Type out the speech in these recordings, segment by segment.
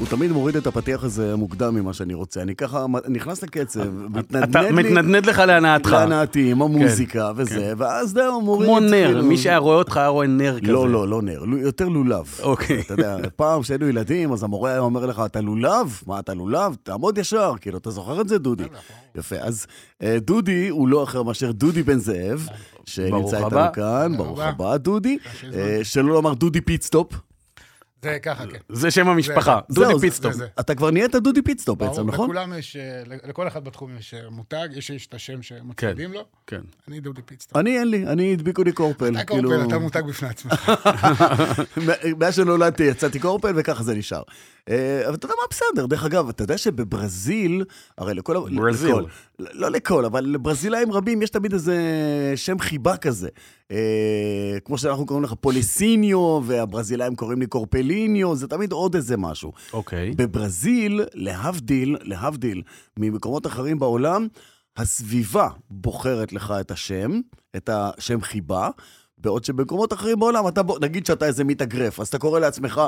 הוא תמיד מוריד את הפתיח הזה מוקדם ממה שאני רוצה. אני ככה נכנס לקצב, מתנדנד אתה לי... מתנדנד לך להנאתך. להנאתי, עם המוזיקה וזה, ואז זהו, מוריד... כמו נר, כאילו. מי שהיה רואה אותך היה רואה נר כזה. לא, לא, לא נר, יותר לולב. אוקיי. אתה יודע, פעם כשהיינו ילדים, אז המורה היה אומר לך, אתה לולב? מה, אתה לולב? תעמוד ישר, כאילו, אתה זוכר את זה, דודי? יפה, אז אה, דודי הוא לא אחר מאשר דודי בן זאב, שנמצא איתנו. כאן, ברוך הבא. דודי. אה, שלא לומר דודי פיטסטופ. זה ככה, כן. זה שם המשפחה, זה- דודי פיטסטופ. זה- זה. אתה כבר נהיית דודי פיטסטופ ברור, בעצם, נכון? לכולם יש, אה, לכל אחד בתחום יש אה, מותג, יש יש את השם שמצמידים לו. כן. אני דודי פיטסטופ. אני אין לי, אני הדביקו לי קורפל. אתה כאילו- קורפל, אתה מותג בפני עצמך. מאז שנולדתי יצאתי קורפל וככה זה נשאר. אה, אבל אתה יודע מה בסדר, דרך אגב, אתה יודע שבברזיל, הרי לכל... ברזיל. לכל- לא לכל, אבל לברזילאים רבים יש תמיד איזה שם חיבה כזה. אה, כמו שאנחנו קוראים לך פוליסיניו, והברזילאים קוראים לי קורפליניו, זה תמיד עוד איזה משהו. אוקיי. בברזיל, להבדיל, להבדיל ממקומות אחרים בעולם, הסביבה בוחרת לך את השם, את השם חיבה, בעוד שבמקומות אחרים בעולם, אתה בוא, נגיד שאתה איזה מתאגרף, אז אתה קורא לעצמך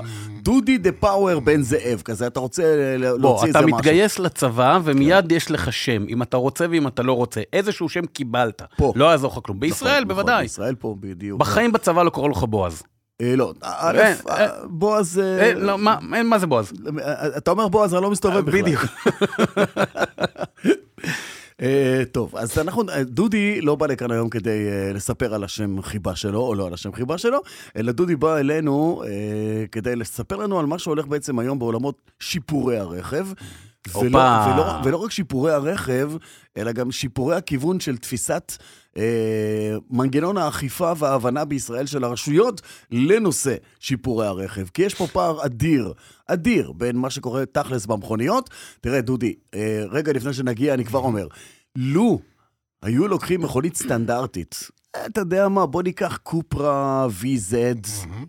דודי דה פאוור בן זאב, כזה, אתה רוצה בוא, להוציא אתה איזה משהו. מתגייס לצבא, ומיד יש לך שם, אם אתה רוצה ואם אתה לא רוצה. איזשהו שם קיבלת. פה. לא יעזור לך כלום. בישראל, נכון, בוודאי. בישראל פה, בדיוק. בחיים בצבא לא קראו לך בועז. אה, לא, א', אה, אה, בועז... אה, אה, לא, מה- אה, מה זה בועז? אה, אתה אומר בועז, אני לא מסתובב בכלל. בדיוק. אה, טוב, אז אנחנו, אה, דודי לא בא לכאן היום כדי אה, לספר על השם חיבה שלו, או לא על השם חיבה שלו, אלא דודי בא אלינו כדי לספר לנו על מה שהולך בעצם היום בעולמות שיפורי הרכב. ולא. ולא, ולא רק שיפורי הרכב, אלא גם שיפורי הכיוון של תפיסת אה, מנגנון האכיפה וההבנה בישראל של הרשויות לנושא שיפורי הרכב. כי יש פה פער אדיר, אדיר, בין מה שקורה תכלס במכוניות. תראה, דודי, אה, רגע לפני שנגיע, אני כבר אומר, לו היו לוקחים מכונית סטנדרטית, אתה יודע מה, בוא ניקח קופרה VZ,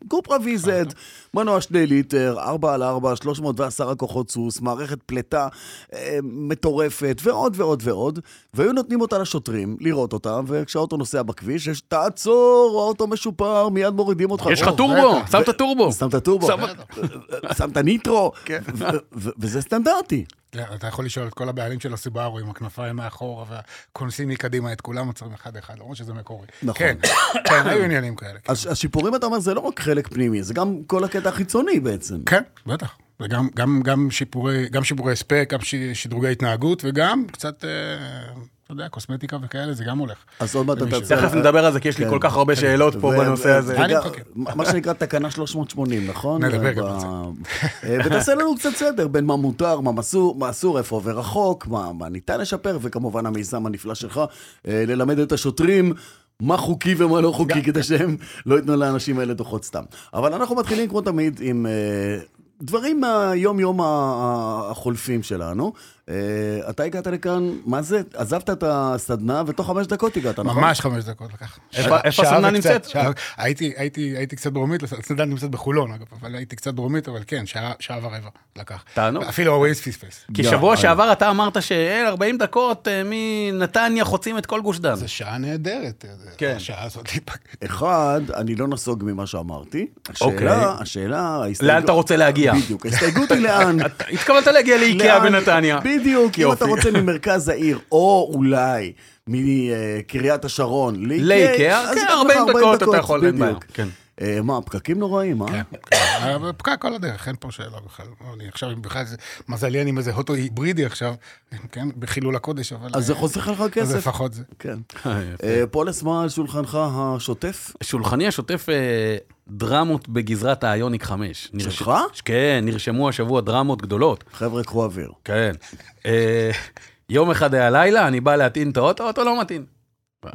קופרה VZ, מנוע שני ליטר, 4 על 4, 310 כוחות סוס, מערכת פליטה אה, מטורפת, ועוד ועוד ועוד, והיו נותנים אותה לשוטרים, לראות אותה, וכשהאוטו נוסע בכביש, יש תעצור, האוטו משופר, מיד מורידים אותך. יש לך טורבו. שם את הטורבו. שם את הטורבו, שם- את הניטרו, ו- ו- וזה סטנדרטי. כן, אתה יכול לשאול את כל הבעלים של הסובארו עם הכנפיים מאחורה והכונסים מקדימה, את כולם עוצרים אחד-אחד, למרות שזה מקורי. נכון. כן, כן, היו עניינים כאלה. כן. אז השיפורים, אתה אומר, זה לא רק חלק פנימי, זה גם כל הקטע החיצוני בעצם. כן, בטח. וגם גם, גם שיפורי, גם שיפורי הספק, גם ש- שדרוגי התנהגות, וגם קצת, אה, אתה יודע, קוסמטיקה וכאלה, זה גם הולך. אז עוד מעט אתה... תכף נדבר על זה, כי יש לי כן. כל כך הרבה שאלות פה בנושא הזה. מה שנקרא תקנה 380, נכון? נדבר גם על זה. אה, ותעשה לנו קצת סדר בין מה מותר, מה אסור, איפה עובר רחוק, מה מה ניתן לשפר, וכמובן המיזם הנפלא שלך, אה, ללמד את השוטרים. מה חוקי ומה לא חוקי, כדי שהם לא ייתנו לאנשים האלה דוחות סתם. אבל אנחנו מתחילים כמו תמיד עם אה, דברים מהיום-יום החולפים שלנו. אה, אתה הגעת לכאן, מה זה? עזבת את הסדנה, ותוך חמש דקות הגעת, נכון? ממש חמש דקות לקח. איפה- הסדנה נמצאת? שעה- הייתי- הייתי הייתי קצת דרומית, הסדנה נמצאת בחולון, אגב, אבל הייתי קצת דרומית, אבל כן, שעה שעה ורבע לקח. תענוג. אפילו הווייז פספס. כי שבוע אללה. שעבר אתה אמרת שאין 40 דקות אה, מנתניה חוצים את כל גוש דן. זו שעה נהדרת, אה, כן. השעה הזאת. אחד, אני לא נסוג ממה שאמרתי. אוקיי. השאלה, השאלה, ההסתייגות... לאן אתה רוצה להגיע? בדיוק, ההסתייגות היא לאן. התכוונת להגיע לאיקאה בנתניה. בדיוק, אם. אתה רוצה ממרכז העיר, או אולי מקריית השרון לאיקאה, אז כן, ייקח לך 40 דקות אתה יכול, אין בעיה. אה, מה, פקקים נוראים, אה? כן, כן. פקק כל הדרך, אין פה שאלה בכלל. אני עכשיו, בכלל, זה- מזלי אני עם איזה אוטו היברידי עכשיו, כן, בחילול הקודש, אבל... אז זה אה, חוסך לך אז כסף. לפחות זה. כן. אה, פולס, מה על שולחנך השוטף? שולחני השוטף דרמות בגזרת האיוניק 5. נרש- שלך? כן, נרשמו השבוע דרמות גדולות. חבר'ה, קחו אוויר. כן. יום אחד היה לילה, אני בא להטעין את האוטו, האוטו לא מטעין.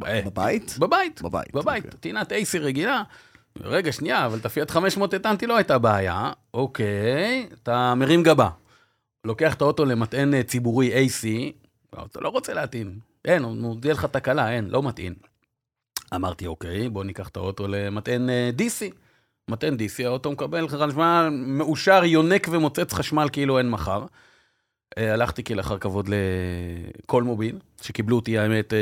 אה, בבית? בבית. בבית, בבית. אוקיי. טעינת AC רגילה. רגע, שנייה, אבל הפיאט 500 הטענתי לא הייתה בעיה. אוקיי, אתה מרים גבה. לוקח את האוטו למטען אה, ציבורי AC, האוטו לא רוצה להטעין. אין, הוא מודיע לך תקלה, אין, לא מטעין. אמרתי, אוקיי, בוא ניקח את האוטו למטען אה, DC. מטען DC, האוטו מקבל חשמל מאושר, יונק ומוצץ חשמל כאילו אין מחר. אה, הלכתי כלאחר כבוד לכל מוביל, שקיבלו אותי, האמת,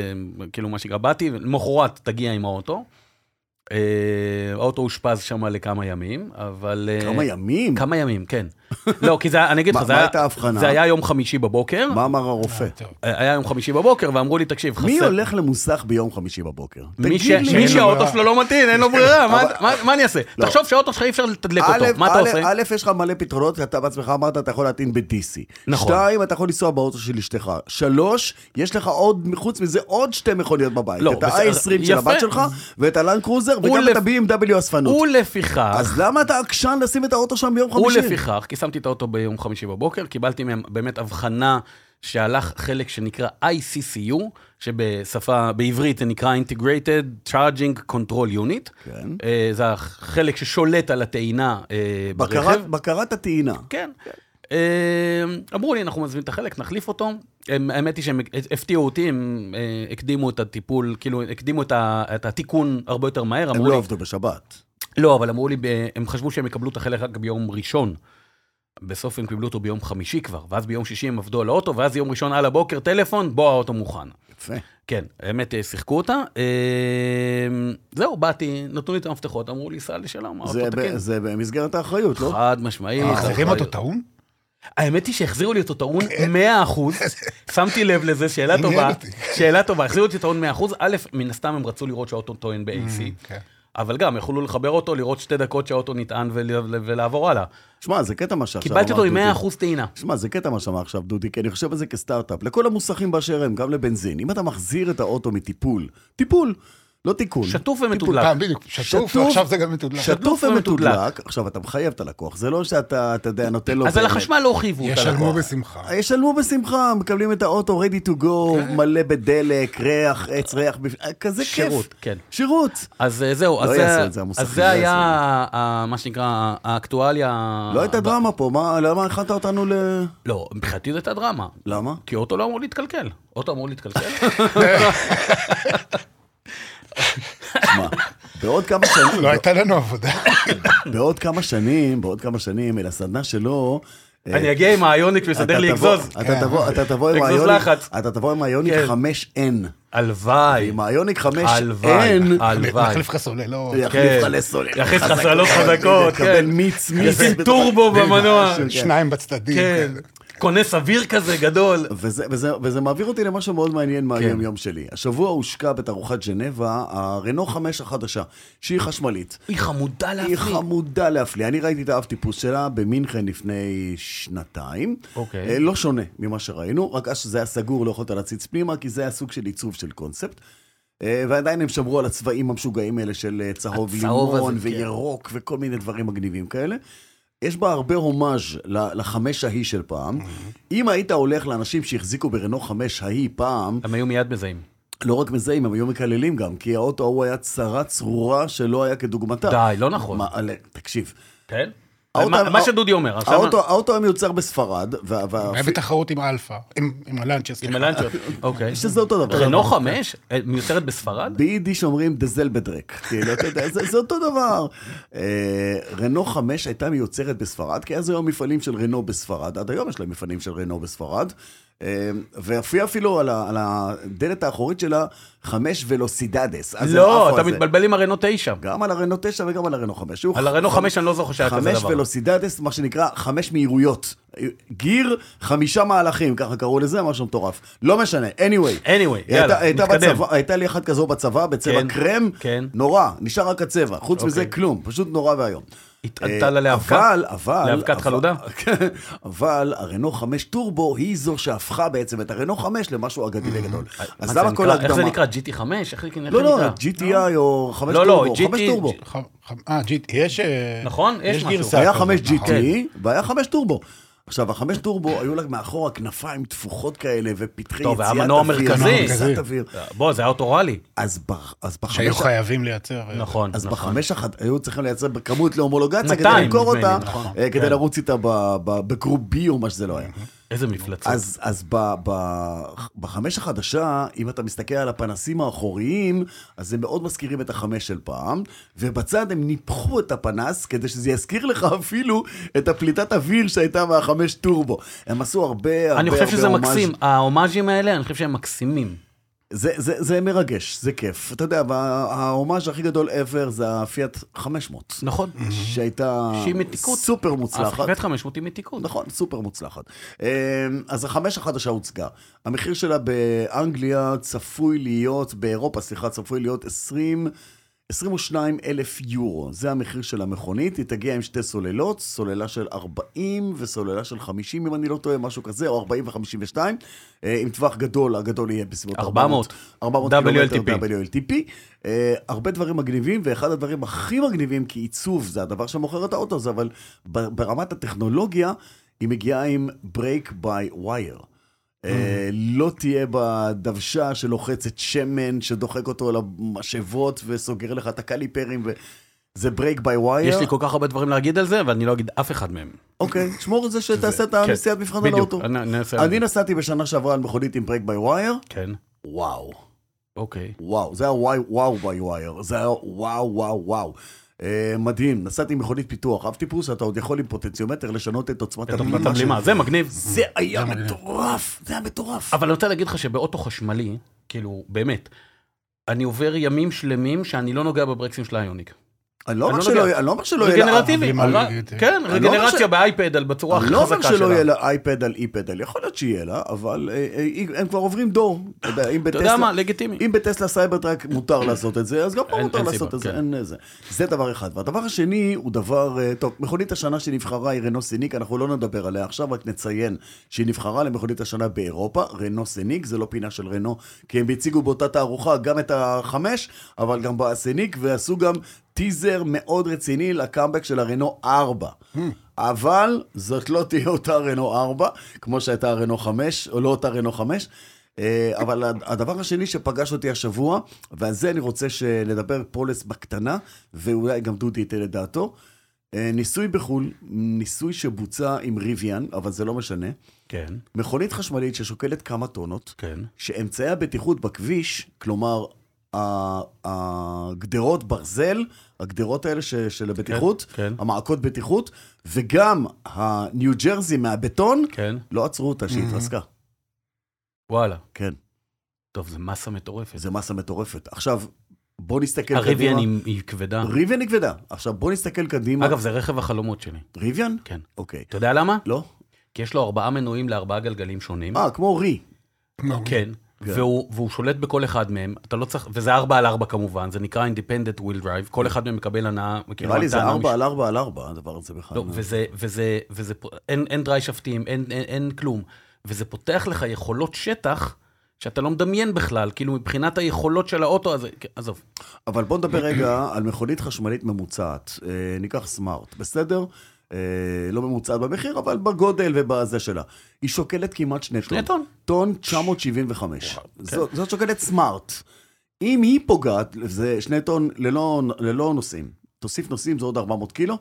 כאילו מה שנקרא, באתי, למחרת תגיע עם האוטו. אה, האוטו אושפז שם לכמה ימים, אבל... אה, כמה ימים? כמה ימים, כן. לא, כי זה, היה- אני אגיד לך, מה- זה מה היה- הייתה ההבחנה? זה היה יום חמישי בבוקר, מה אמר הרופא? אה, היה יום חמישי בבוקר, ואמרו לי, תקשיב, חסר... מי הולך למוסך ביום חמישי בבוקר? מי, ש... תגיד לי. מי שהאוטו. שלו לא מתאים, אין לו ברירה, מה- אבל- מה- מה אני אעשה? לא. תחשוב שהאוטו שלך אי אפשר לתדלק אותו, א', מה אתה א', עושה? א', יש לך מלא פתרונות, אתה בעצמך אמרת, אתה יכול להטעין ב-DC. נכון. שתיים, אתה יכול לנסוע באוטו של אשתך. שלוש, יש לך עוד, חוץ מזה, עוד שתי מכוניות בבית. לא, את בסדר, ה-i20 של יפה. הבת שלך, ואת הלנד קרוזר, הוא וגם לפ- את ה-BMW אספנות. ולפיכך, אז למה אתה עקשן לשים את האוטו שם ביום חמישי? ולפיכך, כי שמתי את האוטו ביום חמישי בבוקר, קיבלתי מהם באמת הבחנה שהלך חלק שנקרא ICCU, שבשפה, בעברית זה נקרא Integrated Charging Control Unit. כן. אה, זה החלק ששולט על הטעינה אה, בקרת, ברכב. בקרת הטעינה. כן. אה, אמרו לי, אנחנו מזמינים את החלק, נחליף אותו. הם- האמת היא שהם הפתיעו אותי, הם הקדימו את הטיפול, כאילו, הקדימו את ה- את התיקון הרבה יותר מהר. הם לא לי, עבדו בשבת. לא, אבל אמרו לי, הם חשבו שהם יקבלו את החלק רק ביום ראשון. בסוף הם קיבלו אותו ביום חמישי כבר, ואז ביום שישי הם עבדו על האוטו, ואז יום ראשון על הבוקר, טלפון, בוא, האוטו מוכן. יפה. כן, האמת, אה, שיחקו אותה. אה, זהו, באתי, נתנו לי את המפתחות, אמרו לי, סע לשלום, זה, האוטו ב- תקין. זה במסגרת האחריות, לא? חד משמעית. מחזירים אותו. טעון? האמת היא שהחזירו לי אותו טעון 100 אחוז, שמתי לב לזה, שאלה טובה. שאלה טובה, החזירו אותי טעון 100 אחוז, א', מן הסתם הם רצו לראות שהאוטו טוען ב-AC, כן. אבל גם יכולו לחבר אותו, לראות שתי דקות שהאוטו נטען ול- ולעבור הלאה. שמע, זה קטע מה שעכשיו קיבלתי אותו אמר עם דודי. 100 אחוז טעינה. שמע, זה קטע מה שאמר עכשיו דודי, כי אני חושב על זה כסטארט-אפ. לכל המוסכים באשר הם, גם לבנזין, אם אתה מחזיר את האוטו מטיפול, טיפול, לא תיקון. שטוף. ומתודלק. פעם בדיוק, שטוף, שטוף. ועכשיו זה גם מתודלק. שטוף ומתודלק. ומתודלק. עכשיו, אתה מחייב את הלקוח, זה לא שאתה, אתה יודע, נותן לו... אז על. החשמל לא חייבו את ישלמו הלקוח. בשמחה. ישלמו בשמחה, מקבלים את האוטו ready to go, כן. מלא בדלק, ריח, עץ ריח, כזה כיף. שירות, כן. שירות. אז אה, זהו, לא אז יעשו זה- זה, אז זה לא היה מה שנקרא האקטואליה... לא הייתה דרמה פה, מה, למה הכנת אותנו ל... לא, מבחינתי זו הייתה דרמה. למה? כי אוטו לא אמור להתקלקל. אוטו אמור להתקלקל? בעוד כמה שנים... לא הייתה לנו עבודה. בעוד כמה שנים, בעוד כמה שנים, אל הסדנה שלו... אה, אני אגיע עם האיוניק ויסדר לי אגזוז. אתה תבוא- אתה תבוא עם אגזוז האיוניק, לחץ. אתה תבוא עם האיוניק כן. 5N. הלוואי. עם האיוניק 5N, הלוואי. הלוואי. נחליף לך סוללות. יחליף לך לסוללות. יכניס לך חזקות, סוללות חזקות, יקבל כן. מיץ, מיץ. ישים טורבו כן, במנוע. כן. שניים בצדדים. כן. כונס אוויר כזה גדול. וזה, וזה, וזה מעביר אותי למשהו מאוד מעניין כן. מהיום יום שלי. השבוע הושקע בתערוכת ז'נבה הרנו 5 החדשה, שהיא חשמלית. היא חמודה היא להפליא. חמודה להפליא. אני ראיתי את האב טיפוס שלה במינכן לפני שנתיים. אוקיי. אה, לא שונה ממה שראינו, רק אז שזה היה סגור, לא יכולת להציץ פנימה, כי זה היה סוג של עיצוב של קונספט. אה, ועדיין הם שמרו על הצבעים המשוגעים האלה של אה, צהוב הצהוב לימון כן. וירוק וכל מיני דברים מגניבים כאלה. יש בה הרבה הומאז' לחמש ההיא של פעם. אם היית הולך לאנשים שהחזיקו ברנו חמש ההיא פעם, הם היו מיד מזהים. לא רק מזהים, הם היו מקללים גם, כי האוטו ההוא היה צרה צרורה שלא היה כדוגמתה. די, לא נכון. מה, תקשיב, כן? מה- שדודי אומר. עכשיו- האוטו, האוטו היה מיוצר בספרד, היה בתחרות עם אלפא, עם הלנצ'ה, עם. הלנצ'ות. אוקיי. שזה אותו דבר. רנו חמש? אה, מיוצרת בספרד? ביידיש אומרים דזל בדרק, כאילו, אתה יודע, זה, זה אותו דבר. אה, רנו 5 הייתה מיוצרת בספרד, כי אז היו מפעלים של רנו בספרד, עד היום יש להם מפעלים של רנו בספרד, והופיע אפילו על, ה, על הדלת האחורית שלה חמש ולוסידדס. לא, אתה. מתבלבל עם הרנו תשע. גם על הרנו 9 וגם על הרנו 5. על הרנו חמש אני לא זוכר שהיה כזה חמש דבר. ולוסידדס, מה שנקרא חמש מהירויות. גיר, חמישה מהלכים, ככה קראו לזה, משהו מטורף. לא משנה, anyway. anyway, יאללה, הייתה, הייתה, נתקדם. בצבא, הייתה לי אחת כזו בצבא, בצבע כן, קרם, כן. נורא, נשאר רק הצבע, חוץ מזה אוקיי. כלום, פשוט נורא ואיום. התעלתה לה אה, לאבקה? אבל, אבל... לאבקת אבל- חלודה? כן, אבל הרנו 5 טורבו היא זו שהפכה בעצם את הרנו 5 למשהו אגדי וגדול. מה אז זה למה כל נקרא? איך זה ההקדמה? נקרא? GT5? איך זה איך לא, לא, נקרא? GTI או 5 לא, לא, טורבו, 5 GT טורבו. ח- ח- אה, ג'יט, יש... אה, נכון? יש משהו. היה כזאת, 5 נכון. GT והיה 5 טורבו. עכשיו, החמש טורבו, היו לה מאחורה כנפיים תפוחות כאלה, ופתחי טוב, יציאת והיה מנוע אוויר, מרכזי. כניסת אוויר. בוא, זה היה אוטו ראלי. אז ב- אז שהיו בחמש... חייבים לייצר. אה, נכון, אז נכון. בחמש אחת היו צריכים לייצר בכמות להומולוגציה כדי 200, למכור אותה, נכון. אה, כדי כן. לרוץ איתה ב- ב- בגרופ בי או מה שזה לא היה. איזה מפלצות. אז, אז ב, ב, בחמש החדשה, אם אתה מסתכל על הפנסים האחוריים, אז הם מאוד מזכירים את החמש של פעם, ובצד הם ניפחו את הפנס כדי שזה יזכיר לך אפילו את הפליטת אוויר שהייתה מהחמש טורבו. הם עשו הרבה, הרבה, אני הרבה חושב שזה הומאז'. מקסים. ההומאז'ים האלה, אני חושב שהם מקסימים. זה, זה, זה מרגש, זה כיף. אתה יודע, ההומאז' הכי גדול ever זה הפיאט 500. נכון. שהייתה שהיא מתיקות. סופר מוצלחת. הפיאט 500 היא מתיקות. נכון, סופר מוצלחת. אמ, אז החמש החדשה הוצגה. המחיר שלה באנגליה צפוי להיות, באירופה, סליחה, צפוי להיות 20... 22 אלף יורו, זה המחיר של המכונית, היא תגיע עם שתי סוללות, סוללה של 40 וסוללה של 50, אם אני לא טועה, משהו כזה, או 40 ו-52, עם טווח גדול, הגדול יהיה בסביבות 400. 400 WLTP. קילומטר WLTP. Uh, הרבה דברים מגניבים, ואחד הדברים הכי מגניבים, כי עיצוב זה הדבר שמוכר את האוטו הזה, אבל ברמת הטכנולוגיה, היא מגיעה עם brake by wire. אה, לא תהיה בדוושה שלוחצת שמן, שדוחק אותו למשאבות וסוגר לך את הקליפרים, וזה brake by wire. יש לי כל כך הרבה דברים להגיד על זה, ואני לא אגיד אף אחד מהם. אוקיי, שמור את זה שתעשה את כן, הנסיעת מבחן על האוטו. אני- זה. נסעתי בשנה שעברה על מכונית עם brake by wire, כן, וואו. אוקיי. וואו, זה היה וואו by wire, זה היה וואו, וואו, וואו. אה, מדהים, נסעתי עם מכונית פיתוח, אב טיפוס, אתה עוד יכול עם פוטנציומטר לשנות את עוצמת הבלימה. זה מגניב. זה היה. מטורף, זה היה מטורף. אבל אני רוצה להגיד לך שבאוטו חשמלי, כאילו, באמת, אני עובר ימים שלמים שאני לא נוגע בברקסים של האיוניק. אני לא אומר לא שלא נוגע. יהיה, אני לא אומר שלא יהיה... רגנרטיבי. כן, אני לא אומר רגנרציה ש- באייפד על בצורה אני הכי לא אומר חזקה שלא שלה. יהיה לה אייפד על אי-פדל, יכול להיות שיהיה לה, אבל אה, אה, הם כבר עוברים דור. אתה יודע. מה, לגיטימי. אם בטסלה סייברטרק מותר לעשות את זה, אז גם פה מותר לעשות את זה, כן. אין זה. זה דבר אחד. והדבר השני הוא דבר, אה, טוב, מכונית השנה שנבחרה היא רנו סניק, אנחנו לא נדבר עליה עכשיו, רק נציין שהיא נבחרה למכונית השנה באירופה, רנו סניק, זה לא פינה של רנו, כי הם הציגו באותה תערוכה גם את החמש, אבל גם בסניק, ועשו גם טיזר מאוד רציני לקאמבק של הרנו 4. אבל זאת לא תהיה אותה רנו 4, כמו שהייתה הרנו 5, או לא אותה רנו 5. אה, אבל הד- הדבר השני שפגש אותי השבוע, ועל זה אני רוצה שנדבר פולס בקטנה, ואולי גם דודי ייתן את דעתו. אה, ניסוי בחו"ל, ניסוי שבוצע עם ריביאן, אבל זה לא משנה. כן, מכונית חשמלית ששוקלת כמה טונות, כן. שאמצעי הבטיחות בכביש, כלומר, הגדרות ברזל, הגדרות האלה ש- של הבטיחות, כן. המעקות בטיחות, וגם הניו ג'רזי מהבטון, כן, לא עצרו אותה שהיא התרסקה. וואלה. כן, טוב, זה מסה מטורפת. זה מסה מטורפת. עכשיו, בוא נסתכל הריביאן קדימה. היא היא כבדה. ריביאן היא כבדה. עכשיו, בוא נסתכל קדימה. אגב, זה רכב החלומות שלי. ריביאן? כן. אוקיי. אתה יודע למה? לא? כי יש לו ארבעה מנועים לארבעה גלגלים שונים. אה, כמו רי. לא. כן. והוא, והוא שולט בכל אחד מהם, אתה לא צריך, וזה 4 על 4 כמובן, זה נקרא Independent Wheel Drive, כל אחד מהם מקבל הנאה. כאילו, נראה לי זה הנאה 4 מש- על 4 על 4, הדבר הזה בכלל. לא, וזה, וזה, וזה, פ- אין, אין דרי שפטים, אין, אין, אין כלום. וזה פותח לך יכולות שטח שאתה לא מדמיין בכלל, כאילו מבחינת היכולות של האוטו הזה, כן, עזוב. אבל בוא נדבר רגע על מכונית חשמלית ממוצעת. אה, ניקח סמארט, בסדר? אה, לא ממוצעת במחיר, אבל בגודל ובזה שלה. היא שוקלת כמעט שני טון. שני טון. טון 975. וואו, כן. זאת, זאת שוקלת סמארט. אם היא פוגעת, זה שני טון ללא, ללא נוסעים. תוסיף נוסעים, זה עוד 400 קילו.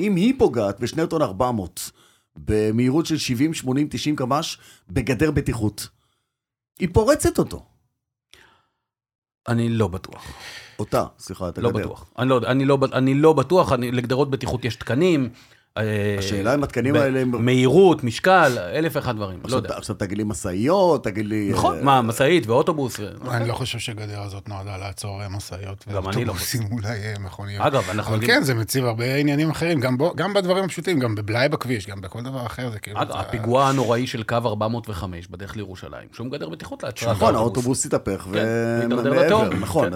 אם היא פוגעת בשני טון 400, במהירות של 70, 80, 90 קמ"ש, בגדר בטיחות, היא פורצת אותו. אני לא בטוח. אותה, סליחה, את לא הגדר. בטוח. אני לא, אני לא, אני לא בטוח, אני, לגדרות בטיחות יש תקנים. אה, השאלה אם התקנים האלה הם... מהירות, משקל, אלף ואחד דברים, לא עכשיו, יודע. עכשיו תגיד לי משאיות, תגיד לי... נכון, אה, מה, משאית ואוטובוס. ו- אני לא חושב שהגדר הזאת נועדה לעצור אה, משאיות גם אני לא ואוטובוסים, אולי אה, מכוניות. אגב, אנחנו אבל כן, זה מציב הרבה עניינים אחרים, גם בדברים הפשוטים, גם בבלאי בכביש, גם בכל דבר אחר, זה כאילו... הפיגוע הנוראי של קו 405 בדרך לירושלים, שום גדר בטיחות לעצרת נכון, האוטובוס. התהפך, כן, ומעבר, נכון. כן.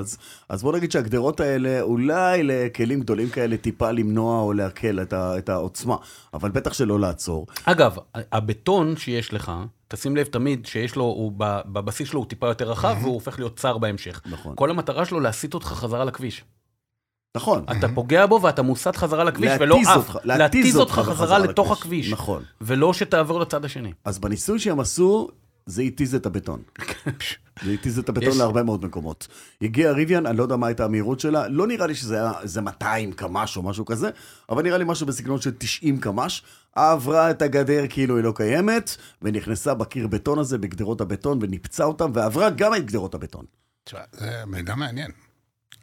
אז- בוא נגיד שהגדרות האלה, אולי לכלים גדולים כאלה טיפה למנוע או להקל את העוצמה, אבל בטח שלא לעצור. אגב, הבטון שיש לך, תשים לב תמיד שיש לו, הוא ב- בבסיס שלו הוא טיפה יותר רחב, והוא הופך להיות צר בהמשך. נכון. כל המטרה שלו להסיט אותך חזרה לכביש. נכון. אתה פוגע בו ואתה מוסט חזרה לכביש, ולא להתיז עף. אותך, להתיז אותך חזרה לתוך לכביש. הכביש. נכון. ולא שתעבור לצד השני. אז בניסוי שהם עשו, זה התיז את הבטון. זה התיז את הבטון יש- להרבה מאוד מקומות. הגיע ריביאן, אני לא יודע מה הייתה המהירות שלה, לא נראה לי שזה היה איזה 200 קמ"ש או משהו כזה, אבל נראה לי משהו בסגנון של 90 קמ"ש. עברה את הגדר כאילו היא לא קיימת, ונכנסה בקיר בטון הזה, בגדרות הבטון, וניפצה אותם, ועברה גם את גדרות הבטון. תשמע, זה מידע מעניין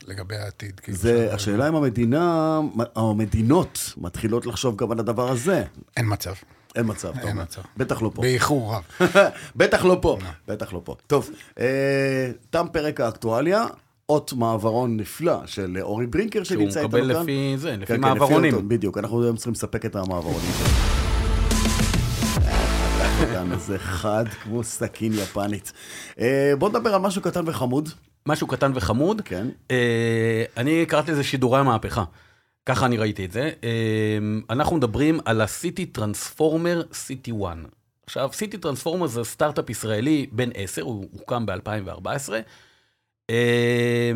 לגבי העתיד. כאילו, זה, השאלה אם המדינה, המדינות מתחילות לחשוב גם על הדבר הזה. אין מצב. אין מצב, אתה אין אומר. מצב. בטח לא פה. באיחור רב. בטח לא פה, בטח לא פה. טוב, אה, תם פרק האקטואליה, אות מעברון נפלא של אורי ברינקר שהוא שנמצא איתנו מקבל כאן. לפי זה, לפי כן, כן, מעברונים. אותו, בדיוק, אנחנו היום צריכים לספק את המעברונים. כאן איזה חד כמו סכין יפנית. אה, בוא נדבר על משהו קטן וחמוד. משהו קטן וחמוד. כן. אה, אני קראתי לזה שידורי המהפכה. ככה אני ראיתי את זה. אה, אנחנו מדברים על ה-City Transformer City One. עכשיו, City Transformer זה סטארט-אפ ישראלי בן 10, הוא הוקם ב-2014, אה,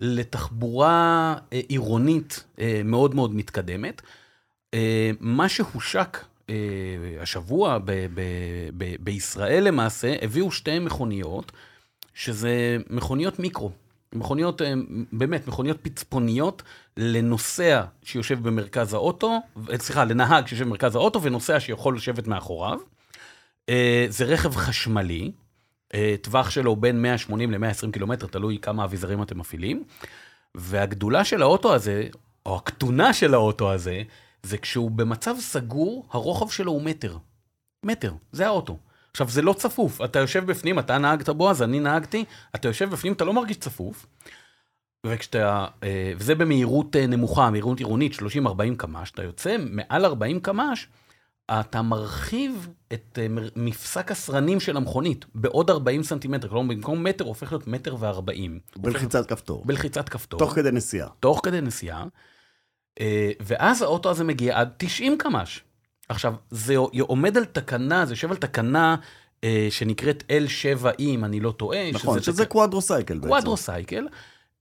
לתחבורה אה, עירונית אה, מאוד מאוד מתקדמת. אה, מה שהושק השבוע ב- ב- ב- בישראל למעשה, הביאו שתי מכוניות, שזה מכוניות מיקרו. מכוניות, באמת, מכוניות פצפוניות לנוסע שיושב במרכז האוטו, אה, סליחה, לנהג שיושב במרכז האוטו ונוסע שיכול לשבת מאחוריו. אה, זה רכב חשמלי, אה, טווח שלו בין 180 ל-120 קילומטר, תלוי כמה אביזרים אתם מפעילים. והגדולה של האוטו הזה, או הכתונה של האוטו הזה, זה כשהוא במצב סגור, הרוחב שלו הוא מטר. מטר, זה האוטו. עכשיו, זה לא צפוף, אתה יושב בפנים, אתה נהגת בו, אז אני נהגתי, אתה יושב בפנים, אתה לא מרגיש צפוף. וכשאתה, אה, וזה במהירות אה, נמוכה, מהירות עירונית, 30-40 קמ"ש, אתה יוצא מעל 40 קמ"ש, אתה מרחיב את אה, מפסק הסרנים של המכונית בעוד 40 סנטימטר, כלומר במקום מטר הופך להיות מטר וארבעים. בלחיצת כפתור. בלחיצת כפתור. תוך כדי נסיעה. תוך כדי נסיעה, ואז האוטו הזה מגיע עד 90 קמ"ש. עכשיו, זה עומד על תקנה, זה יושב על תקנה שנקראת L7E, אם אני לא טועה. נכון, שזה תק- quadricycle בעצם. quadricycle.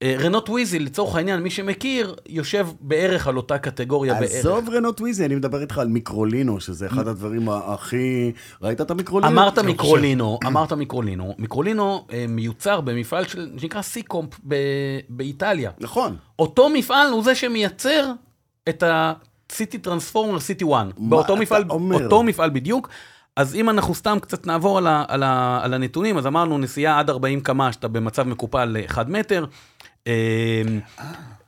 אה, רנו טוויזי, לצורך העניין, מי שמכיר, יושב בערך על אותה קטגוריה בערך. עזוב רנו טוויזי, אני מדבר איתך על מיקרולינו, שזה אחד הדברים הכי... ראית את המיקרולינו? אמרת אני מיקרולינו, אמרת מיקרולינו. מיקרולינו אה, מיוצר במפעל שנקרא סיקומפ ב- באיטליה. נכון. אותו מפעל הוא זה שמייצר את ה-City Transformer City One. באותו מפעל? אותו מפעל בדיוק. אז אם אנחנו סתם קצת נעבור על, ה, על, ה, על הנתונים, אז אמרנו נסיעה עד 40 קמ"ש, אתה במצב מקופל ל-1 מטר. אה,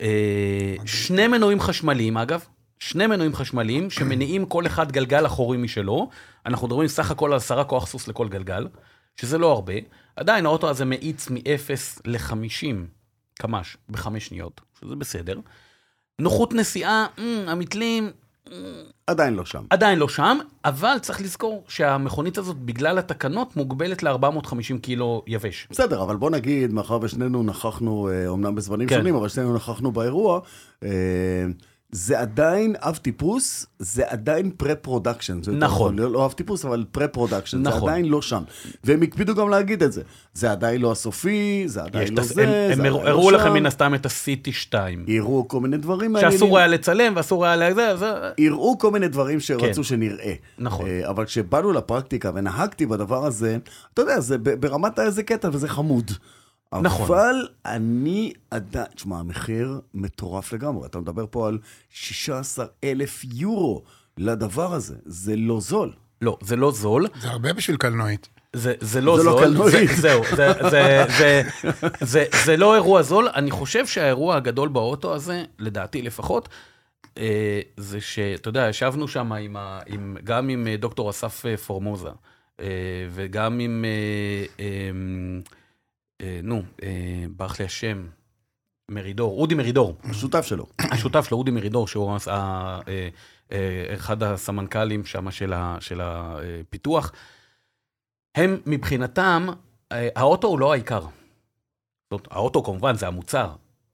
אה, שני מנועים חשמליים, אגב, שני מנועים חשמליים שמניעים כל אחד גלגל אחורי משלו. אנחנו מדברים סך הכל על עשרה כוח סוס לכל גלגל, שזה לא הרבה. עדיין האוטו הזה מאיץ מ-0 ל-50 קמ"ש בחמש שניות, שזה בסדר. נוחות נסיעה, אמ, המתלים, עדיין לא שם. עדיין לא שם, אבל צריך לזכור שהמכונית הזאת, בגלל התקנות, מוגבלת ל-450 קילו יבש. בסדר, אבל בוא נגיד, מאחר ושנינו נכחנו, אה, אומנם בזמנים כן. שונים, אבל שנינו נכחנו באירוע, אה, זה עדיין אב טיפוס, זה עדיין pre-production. זה נכון. נכון, לא אב טיפוס, אבל pre-production. זה נכון. עדיין לא שם. והם הקפידו גם להגיד את זה. זה עדיין לא הסופי, זה עדיין לא זה, הם- זה הם עדיין הראו לא הראו לכם שם. מן הסתם את ה-CT 2, יראו כל מיני דברים מעניינים. שאסור היה לצלם ואסור היה לזה, זה... יראו כל מיני דברים שרצו כן. שנראה. נכון. אה, אבל כשבאנו לפרקטיקה ונהגתי בדבר הזה, אתה יודע, זה ברמת איזה קטע וזה חמוד. נכון. אבל אני עדיין, תשמע, המחיר מטורף לגמרי. אתה מדבר פה על 16 אלף יורו לדבר הזה. זה לא זול. לא, זה לא זול. זה הרבה בשביל קלנועית. זה, זה לא זה לא זול, קלנועית. זה, זהו, זה, זה, זה, זה, זה לא אירוע זול. אני חושב שהאירוע הגדול באוטו הזה, לדעתי לפחות, אה, זה שאתה יודע, ישבנו שם עם, ה, עם, גם עם אה, דוקטור אסף אה, פורמוזה, וגם עם, אה, נו, אה, ברח לי השם, מרידור, אודי מרידור. השותף שלו. השותף שלו, אודי מרידור, שהוא אה, אה, אחד הסמנכ"לים שם של הפיתוח, הם מבחינתם, אה, האוטו הוא לא העיקר. זאת האוטו כמובן זה המוצר,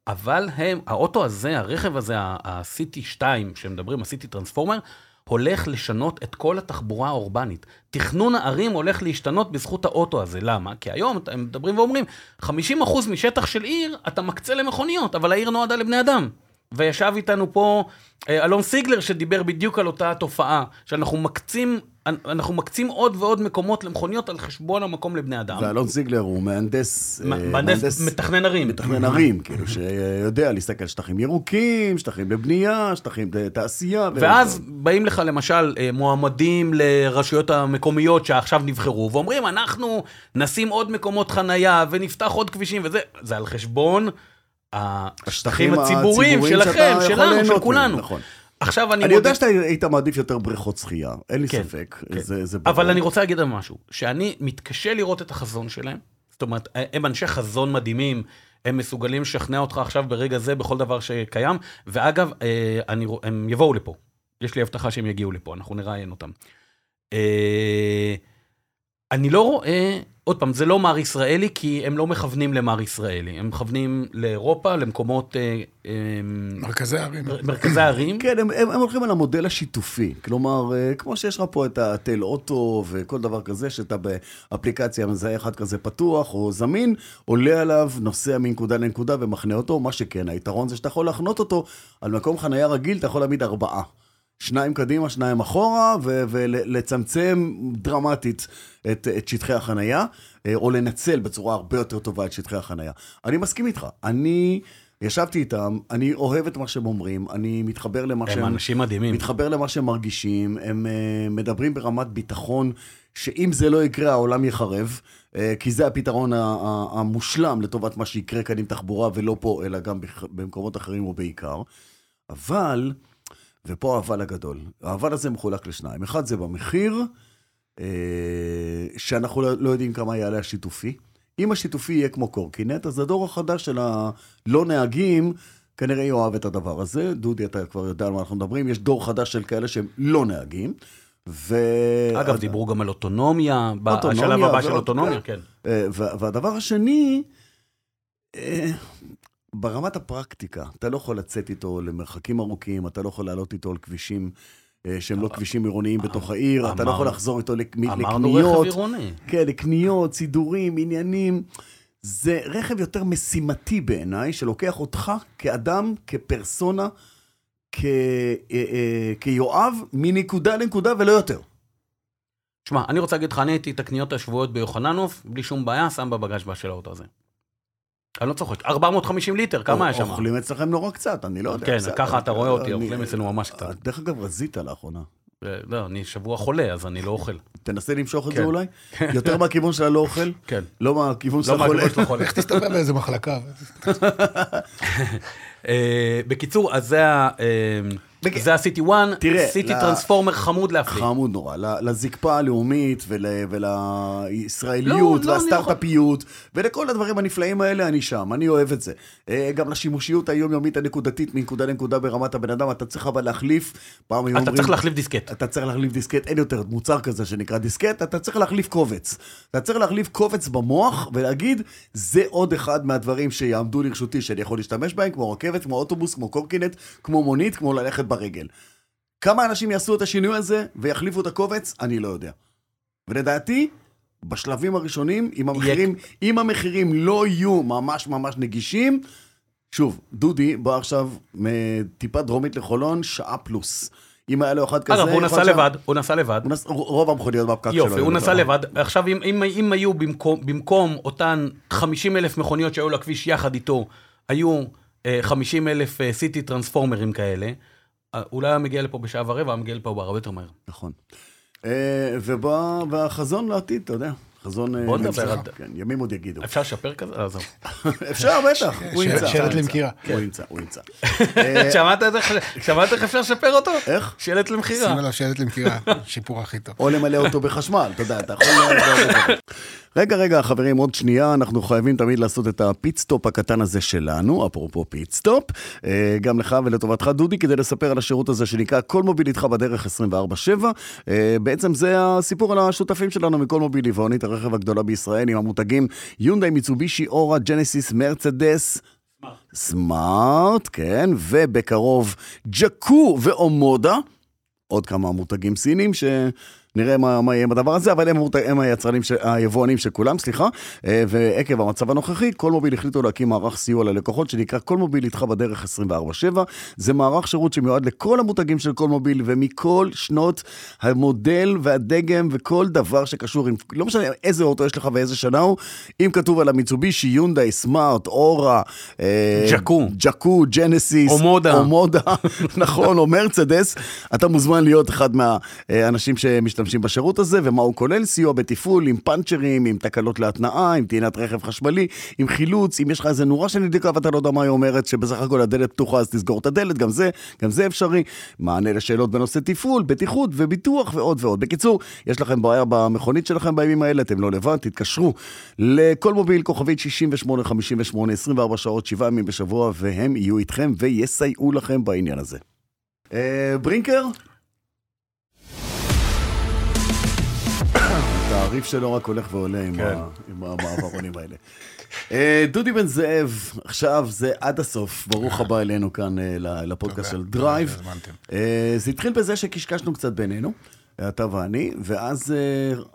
אבל הם, האוטו הזה, הרכב הזה, ה-CT 2 שמדברים, ה-CT טרנספורמר, הולך לשנות את כל התחבורה האורבנית. תכנון הערים הולך להשתנות בזכות האוטו הזה. למה? כי היום הם מדברים ואומרים, 50% משטח של עיר אתה מקצה למכוניות, אבל העיר נועדה לבני אדם. וישב איתנו פה אה, אלון סיגלר שדיבר בדיוק על אותה תופעה, שאנחנו מקצים, אנחנו מקצים עוד ועוד מקומות למכוניות על חשבון המקום לבני אדם. ואלון זיגלר הוא מהנדס... אה, מהנדס מתכנן ערים. מתכנן ערים, כאילו, שיודע להסתכל על שטחים ירוקים, שטחים בבנייה, שטחים בתעשייה. ואז באים לך למשל אה, מועמדים לרשויות המקומיות שעכשיו נבחרו, ואומרים, אנחנו נשים עוד מקומות חנייה ונפתח עוד כבישים וזה, זה על חשבון השטחים הציבוריים שלכם, שלנו, של כולנו. נכון. עכשיו אני אני יודע שאתה היית מעדיף יותר בריכות שחייה, אין לי כן, ספק. כן. אבל אני רוצה להגיד על משהו, שאני מתקשה לראות את החזון שלהם. זאת אומרת, הם אנשי חזון מדהימים, הם מסוגלים לשכנע אותך עכשיו ברגע זה בכל דבר שקיים, ואגב, אה, אני, הם יבואו לפה. יש לי הבטחה שהם יגיעו לפה, אנחנו נראיין אותם. אני לא רואה, עוד פעם, זה לא מר ישראלי, כי הם לא מכוונים למר ישראלי, הם מכוונים לאירופה, למקומות, אה, אה, מרכזי הערים. מרכזי הערים. כן, הם, הם, הם הולכים על המודל השיתופי. כלומר, אה, כמו שיש לך פה את הטל אוטו וכל דבר כזה, שאתה באפליקציה מזהה אחד כזה פתוח או זמין, עולה עליו, נוסע מנקודה לנקודה ומחנה אותו. מה שכן, היתרון זה שאתה יכול להחנות אותו על מקום חנייה רגיל, אתה יכול להעמיד ארבעה. שניים קדימה, שניים אחורה, ולצמצם דרמטית את, את שטחי החנייה, אה, או לנצל בצורה הרבה יותר טובה את שטחי החנייה. אני מסכים איתך. אני ישבתי איתם, אני אוהב את מה שהם אומרים, אני מתחבר למה הם שהם... אנשים מדהימים. מתחבר למה שהם מרגישים, הם uh, מדברים ברמת ביטחון, שאם זה לא יקרה, העולם יחרב, uh, כי זה הפתרון המושלם לטובת מה שיקרה כאן עם תחבורה, ולא פה, אלא גם במקומות אחרים ובעיקר. אבל, ופה האבל הגדול, האבל הזה מחולק לשניים. אחד זה במחיר, uh, שאנחנו לא, לא יודעים כמה יעלה השיתופי. אם השיתופי יהיה כמו קורקינט, אז הדור החדש של הלא נהגים כנראה יאהב את הדבר הזה. דודי, אתה כבר יודע על מה אנחנו מדברים. יש דור חדש של כאלה שהם לא נהגים. ו... אגב, דיברו גם על אוטונומיה, אוטונומיה בשלב הבא של ועוד- אוטונומיה, כן. אה, וה- והדבר השני, אה, ברמת הפרקטיקה, אתה לא יכול לצאת איתו למרחקים ארוכים, אתה לא יכול לעלות איתו על כבישים אה, שהם לא כבישים עירוניים בתוך העיר, אתה לא יכול לחזור איתו לק- מ- אמרנו רכב לקניות. עירוני. כן, לקניות, סידורים, עניינים. זה רכב יותר משימתי בעיניי, שלוקח אותך כאדם, כפרסונה, כ, אה, אה, כיואב, מנקודה לנקודה ולא יותר. שמע, אני רוצה להגיד לך, אני הייתי את הקניות השבועיות ביוחננוף, בלי שום בעיה, שם בבגאז' של האוטו הזה. אני לא צוחק, 450 ליטר, כמה היה שם? אוכלים אצלכם נורא קצת, אני לא יודע. כן, ככה אתה רואה אותי, אוכלים אצלנו ממש קצת. דרך אגב, רזית לאחרונה. אה, לא, אני שבוע חולה, אז אני לא אוכל. תנסה למשוך את כן. זה אולי? יותר מהכיוון של הלא אוכל? כן. לא מהכיוון של לא החולה? של החולה. איך תסתובב באיזה מחלקה? אה, בקיצור, אז זה ה... אה, זה ה-City One, תראה, סיטי ל- טרנספורמר חמוד להפליא. חמוד נורא, לזקפה הלאומית ול, ולישראליות לא, לא, אני והסטארט-אפיות ולכל הדברים הנפלאים האלה אני שם, אני אוהב את זה. אה, גם לשימושיות היומיומית הנקודתית מנקודה לנקודה ברמת הבן אדם, אתה צריך אבל להחליף, פעם היו אתה אומרים... צריך להחליף דיסקט. אתה צריך להחליף דיסקט, אין יותר מוצר כזה שנקרא דיסקט, אתה צריך להחליף קובץ. אתה צריך להחליף קובץ במוח ולהגיד, זה עוד אחד מהדברים שיעמדו לרשותי שאני יכול להשתמש בהם, כמו רכבת, כמו אוטובוס, כמו קורקינט, כמו מונית, כמו ללכת ברגל. כמה אנשים יעשו את השינוי הזה ויחליפו את הקובץ, אני לא יודע. ולדעתי, בשלבים הראשונים, אם המחירים, אם המחירים לא יהיו ממש ממש נגישים, שוב, דודי בא עכשיו מטיפה דרומית לחולון, שעה פלוס. אם היה לו אחד כזה... אגב, הוא נסע לבד, הוא נסע לבד. רוב המכוניות בפקק שלו. יופי, הוא נסע לבד. עכשיו, אם, היו במקום, אותן 50 אלף מכוניות שהיו לכביש יחד איתו, היו אה, 50 אלף אה, סיטי טרנספורמרים כאלה, אה, אולי היה מגיע לפה בשעה ורבע, היה מגיע לפה הרבה יותר מהר. נכון. אה, ובא, והחזון לעתיד, אתה יודע. חזון... אה, בוא נדבר. על- כן, ימים עוד יגידו. אפשר לשפר כזה? אה, עזוב. אפשר, בטח. הוא ימצא. שלט. למכירה. הוא ימצא, הוא ימצא. אה, שמעת איך אפשר לשפר אותו? איך? שלט למכירה. שים עליו שלט למכירה, שיפור הכי טוב. או למלא אותו בחשמל, אתה יודע, אתה יכול... רגע, רגע, חברים, עוד שנייה, אנחנו חייבים תמיד לעשות את ה pit stop הקטן הזה שלנו, אפרופו pit stop, אה, גם לך ולטובתך, דודי, כדי לספר על השירות הזה שנקרא כל מוביל איתך בדרך 24/7. אה, בעצם זה הסיפור על השותפים שלנו מכל מוביל עיוונית, הרכב הגדולה בישראל, עם המותגים יונדאי, מיצובישי, אורה, ג'נסיס, מרצדס. סמארט, כן, ובקרוב ג'קו ואומודה. עוד כמה מותגים סינים שנראה מה, מה יהיה עם הדבר הזה, אבל הם, הם היצרנים, ש, היבואנים של כולם, סליחה. אה, ועקב המצב הנוכחי, כל מוביל החליטו להקים מערך סיוע ללקוחות שנקרא כל מוביל איתך בדרך 24/7. זה מערך שירות שמיועד לכל המותגים של כל מוביל ומכל שנות המודל והדגם וכל דבר שקשור עם, לא משנה איזה אוטו יש לך ואיזה שנה הוא, אם כתוב על המיצובישי, יונדאי, סמארט, אורה, אה, ג'קו. ג'קו, ג'נסיס. אומודה, נכון, או מרצדס, אתה מוזמן להיות אחד מהאנשים שמשתמשים משתמשים בשירות הזה, ומה הוא כולל, סיוע בתפעול, עם פאנצ'רים, עם תקלות להתנאה, עם טעינת רכב חשמלי, עם חילוץ, אם יש לך איזה נורה שנדלקה ואתה לא יודע מה היא אומרת, שבסך הכל הדלת פתוחה, אז תסגור את הדלת, גם זה, גם זה אפשרי. מענה לשאלות בנושא תפעול, בטיחות וביטוח ועוד ועוד. בקיצור, יש לכם בעיה במכונית שלכם בימים האלה, אתם לא לבד, תתקשרו לכל מוביל כוכבית 6858, 24 שעות, 7 ימים בשבוע, והם יהיו איתכם ויסייעו לכם בעניין הזה. אה, ברינקר? התעריף שלו רק הולך ועולה עם, כן. ה, עם המעברונים האלה. אה, דודי בן זאב, עכשיו זה עד הסוף, ברוך הבא אלינו כאן אה, לפודקאסט של דרייב. אה, זה התחיל בזה שקשקשנו קצת בינינו, אתה ואני, ואז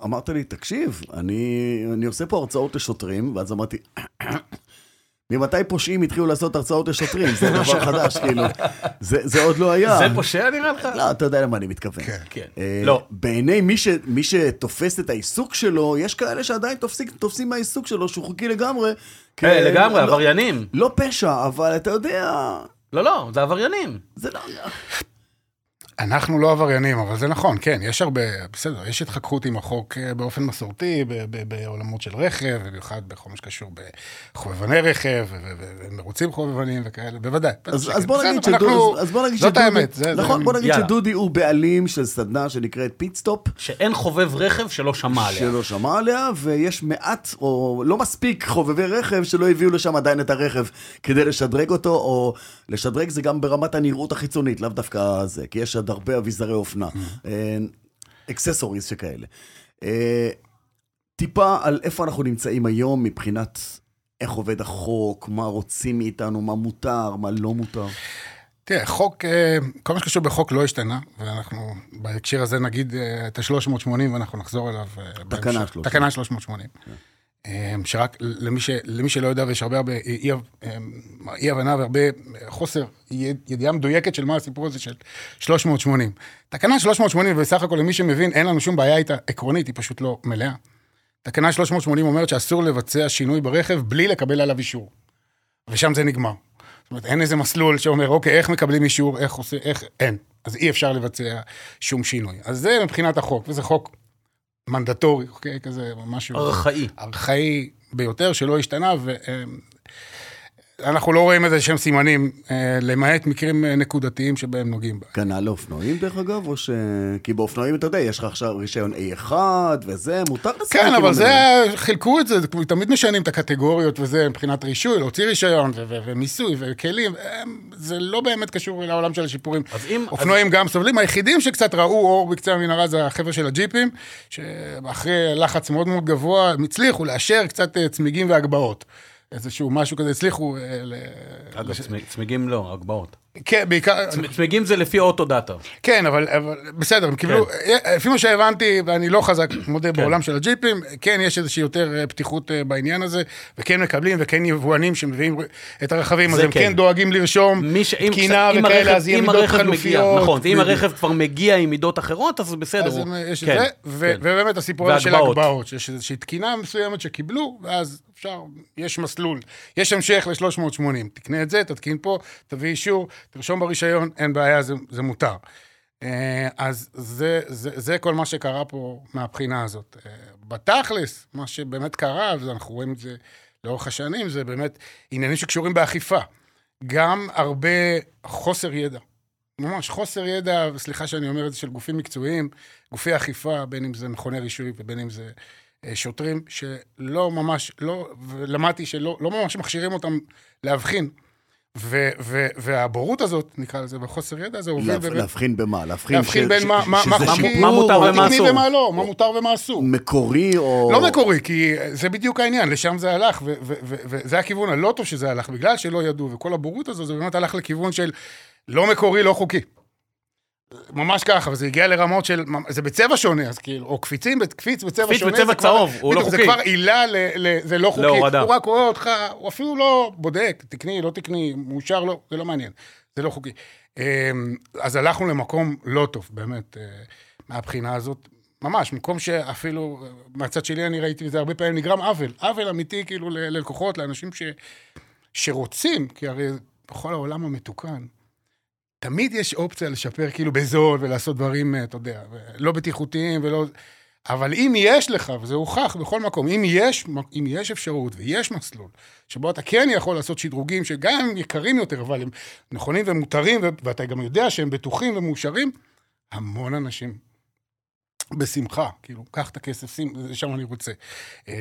אמרת לי, תקשיב, אני, אני עושה פה הרצאות לשוטרים, ואז אמרתי, ממתי פושעים התחילו לעשות הרצאות לשוטרים? זה דבר חדש, כאילו. זה, זה עוד לא היה. זה פושע נראה לך? לא, אתה יודע למה אני מתכוון. כן. כן. אה, לא. בעיני מי, ש, מי שתופס את העיסוק שלו, יש כאלה שעדיין תופסים, תופסים מהעיסוק שלו שהוא חוקי לגמרי. כ- אה, לגמרי, לא- עבריינים. לא פשע, אבל אתה יודע, לא, לא, זה עבריינים. זה לא... אנחנו לא עבריינים, אבל זה נכון, כן, יש הרבה, בסדר, יש התחככות עם החוק אה, באופן מסורתי, ב- ב- בעולמות של רכב, במיוחד בכל מה שקשור בחובבני רכב, ומרוצים חובבניים וכאלה, בוודאי. אז. בוא נגיד בסדר, שדודי, אנחנו- אז בוא נגיד זאת שדודי, האמת, זה- זה- נכון, בוא נגיד יאללה. שדודי הוא בעלים של סדנה שנקראת פיטסטופ, שאין חובב רכב שלא שמע עליה. שלא שמע עליה, ויש מעט, או לא מספיק חובבי רכב שלא הביאו לשם עדיין את הרכב כדי לשדרג אותו, או לשדרג זה גם ברמת הנראות החיצונית, לאו דווקא זה, כי יש עוד הרבה אביזרי אופנה, אקססוריז שכאלה. אה, טיפה על איפה אנחנו נמצאים היום מבחינת איך עובד החוק, מה רוצים מאיתנו, מה מותר, מה לא מותר. תראה, חוק, אה, כל מה שקשור בחוק לא השתנה, ואנחנו בהקשר הזה נגיד אה, את ה-380 ואנחנו נחזור אליו. אה, תקנה בהמשך. 380. תקנה 380. אה, שרק למי, ש, למי שלא יודע ויש הרבה הרבה אי, אה, אי הבנה והרבה חוסר יד- ידיעה מדויקת של מה הסיפור הזה של 380. תקנה 380 בסך הכל למי שמבין אין לנו שום בעיה איתה עקרונית, היא פשוט לא מלאה. תקנה 380 אומרת שאסור לבצע שינוי ברכב בלי לקבל עליו אישור. ושם זה נגמר. זאת אומרת, אין איזה מסלול שאומר, אוקיי, איך מקבלים אישור, איך עושה, איך, אין. אז אי אפשר לבצע שום שינוי. אז זה מבחינת החוק, וזה חוק מנדטורי, אוקיי, כזה משהו... ארכאי. ארכאי ביותר, שלא השתנה, ואנחנו לא רואים איזה שהם סימנים, אה, למעט מקרים אה, נקודתיים שבהם נוגעים בה. כנ"ל לאופנועים דרך אגב, או ש... כי באופנועים אתה יודע, יש לך עכשיו רישיון A1 וזה, מותר לשים... כן, אבל זה. חילקו את זה, תמיד משנים את הקטגוריות וזה מבחינת רישוי, להוציא רישיון ו- ו- ומיסוי וכלים, הם- זה לא באמת קשור לעולם של השיפורים. אז אם... אופנועים גם סובלים, היחידים שקצת ראו אור בקצה המנהרה זה החבר'ה של הג'יפים, שאחרי לחץ מאוד מאוד גבוה, הם הצליחו לאשר קצת אה, צמיגים והגבהות. איזשהו משהו כזה, הצליחו... אה, אגב, צמיג- צמיגים לא, הגבהות. כן, בעיקר... צמ- צמיגים זה לפי אוטו דאטה. כן, אבל, אבל בסדר, הם קיבלו, אה, לפי מה שהבנתי, ואני לא חזק, מודה, בעולם של הג'יפים, כן, יש איזושהי יותר אה, פתיחות אה, בעניין הזה, וכן מקבלים, וכן יבואנים שמביאים את הרכבים, אז הם כן כן. דואגים לרשום תקינה וכאלה, הרכב, אז יהיה אם מידות חלופיות. נכון, ואם. הרכב כבר מגיע עם מידות אחרות, אז בסדר. אז יש את כן, זה, כן. ובאמת הסיפור הזה של. ההגבהות, שיש איזושהי תקינה מסוימת שקיבלו, ואז אפשר, יש מסלול, יש המשך ל-380, תקנה את זה, תתקין פה, תביא אישור, תרשום ברישיון, אין בעיה, זה, זה מותר. אה, אז זה, זה, זה כל מה שקרה פה מהבחינה הזאת. אה, בתכלס, מה שבאמת קרה, ואנחנו רואים את זה לאורך השנים, זה באמת עניינים שקשורים באכיפה. גם הרבה חוסר ידע. ממש חוסר ידע, וסליחה שאני אומר את זה, של גופים מקצועיים, גופי אכיפה, בין אם זה מכוני רישוי ובין אם זה אה, שוטרים, שלא ממש, לא, ולמדתי שלא לא ממש מכשירים אותם להבחין. ו, ו, והבורות הזאת, נקרא לזה, והחוסר ידע הזה, הוביל להב- באמת... להבחין במה? להבחין להבחין ש- בין ש- מה- מה- שזה מה חוקי, מה מותר ומה תקני אסור. ומה לא, מה מותר ומה אסור. מקורי או... לא מקורי, כי זה בדיוק העניין, לשם זה הלך, ו- ו- ו- וזה הכיוון הלא טוב שזה הלך, בגלל שלא ידעו, וכל הבורות הזו, זה באמת הלך לכיוון של לא מקורי, לא חוקי. ממש ככה, וזה הגיע לרמות של, זה בצבע שונה, אז כאילו, או קפיצים, קפיץ בצבע קפיץ שונה. בצבע זה כבר- צהוב, הוא לא בדיוק, זה חוקי. כבר עילה, ל, ל, זה לא חוקי. להורדה. הוא רק רואה אותך, הוא אפילו לא בודק, תקני, לא תקני, מאושר, לא, זה לא מעניין, זה לא חוקי. אמ, אז הלכנו למקום לא טוב, באמת, אה, מהבחינה הזאת. ממש, מקום שאפילו, אה, מהצד שלי אני ראיתי את זה הרבה פעמים, נגרם עוול. עוול אמיתי, כאילו, ללקוחות, לאנשים ש, שרוצים, כי הרי בכל העולם המתוקן, תמיד יש אופציה לשפר כאילו בזול ולעשות דברים, אה, אתה יודע, לא בטיחותיים ולא... אבל אם יש לך, וזה הוכח בכל מקום, אם יש, אם יש אפשרות ויש מסלול, שבו אתה כן יכול לעשות שדרוגים שגם הם יקרים יותר, אבל הם נכונים ומותרים, ואתה גם יודע שהם בטוחים ומאושרים, המון אנשים בשמחה, כאילו, קח את הכסף, שים, לשם אני רוצה. אמ,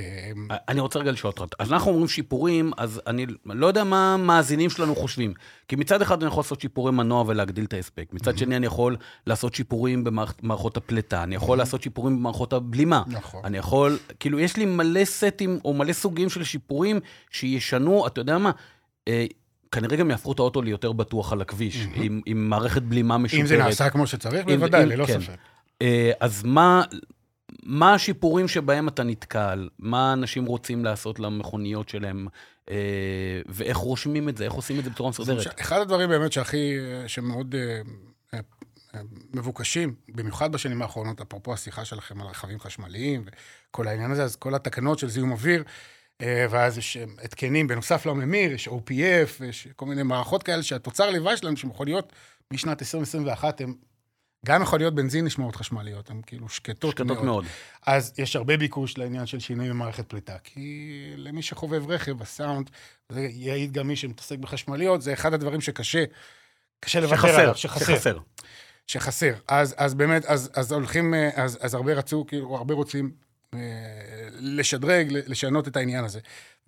אני רוצה רגע לשאול אותך, אז אנחנו אומרים שיפורים, אז אני לא יודע מה המאזינים שלנו חושבים. כי מצד אחד אני יכול לעשות שיפורי מנוע ולהגדיל את ההספק, מצד שני אני יכול לעשות שיפורים במערכות הפליטה, אני יכול לעשות שיפורים במערכות הבלימה. נכון. אני יכול, כאילו, יש לי מלא סטים או מלא סוגים של שיפורים שישנו, אתה יודע מה? אה, כנראה גם יהפכו את האוטו ליותר בטוח על הכביש, עם, עם מערכת בלימה משופרת. אם זה נעשה כמו שצריך, בוודאי, ללא כן. ספק. אה, אז מה, מה השיפורים שבהם אתה נתקל? מה אנשים רוצים לעשות למכוניות שלהם? אה, ואיך רושמים את זה? איך עושים את זה בצורה מסודרת? אחד הדברים באמת שהכי, שמאוד אה, מבוקשים, במיוחד בשנים האחרונות, אפרופו השיחה שלכם על רכבים חשמליים וכל העניין הזה, אז כל התקנות של זיהום אוויר, ואז יש התקנים, בנוסף לממיר, יש OPF, יש כל מיני מערכות כאלה שהתוצר לוואי שלנו, שמכוניות משנת 2021 הן גם מכוניות בנזין נשמעות חשמליות, הן כאילו שקטות, שקטות מאוד. מאוד. אז יש הרבה ביקוש לעניין של שינוי במערכת פליטה, כי למי שחובב רכב, הסאונד, זה יעיד גם מי שמתעסק בחשמליות, זה אחד הדברים שקשה, קשה לוותר עליו, שחסר. שחסר. שחסר. אז, אז באמת, אז, אז הולכים, אז, אז הרבה רצו, כאילו, הרבה רוצים אה, לשדרג, לשנות את העניין הזה.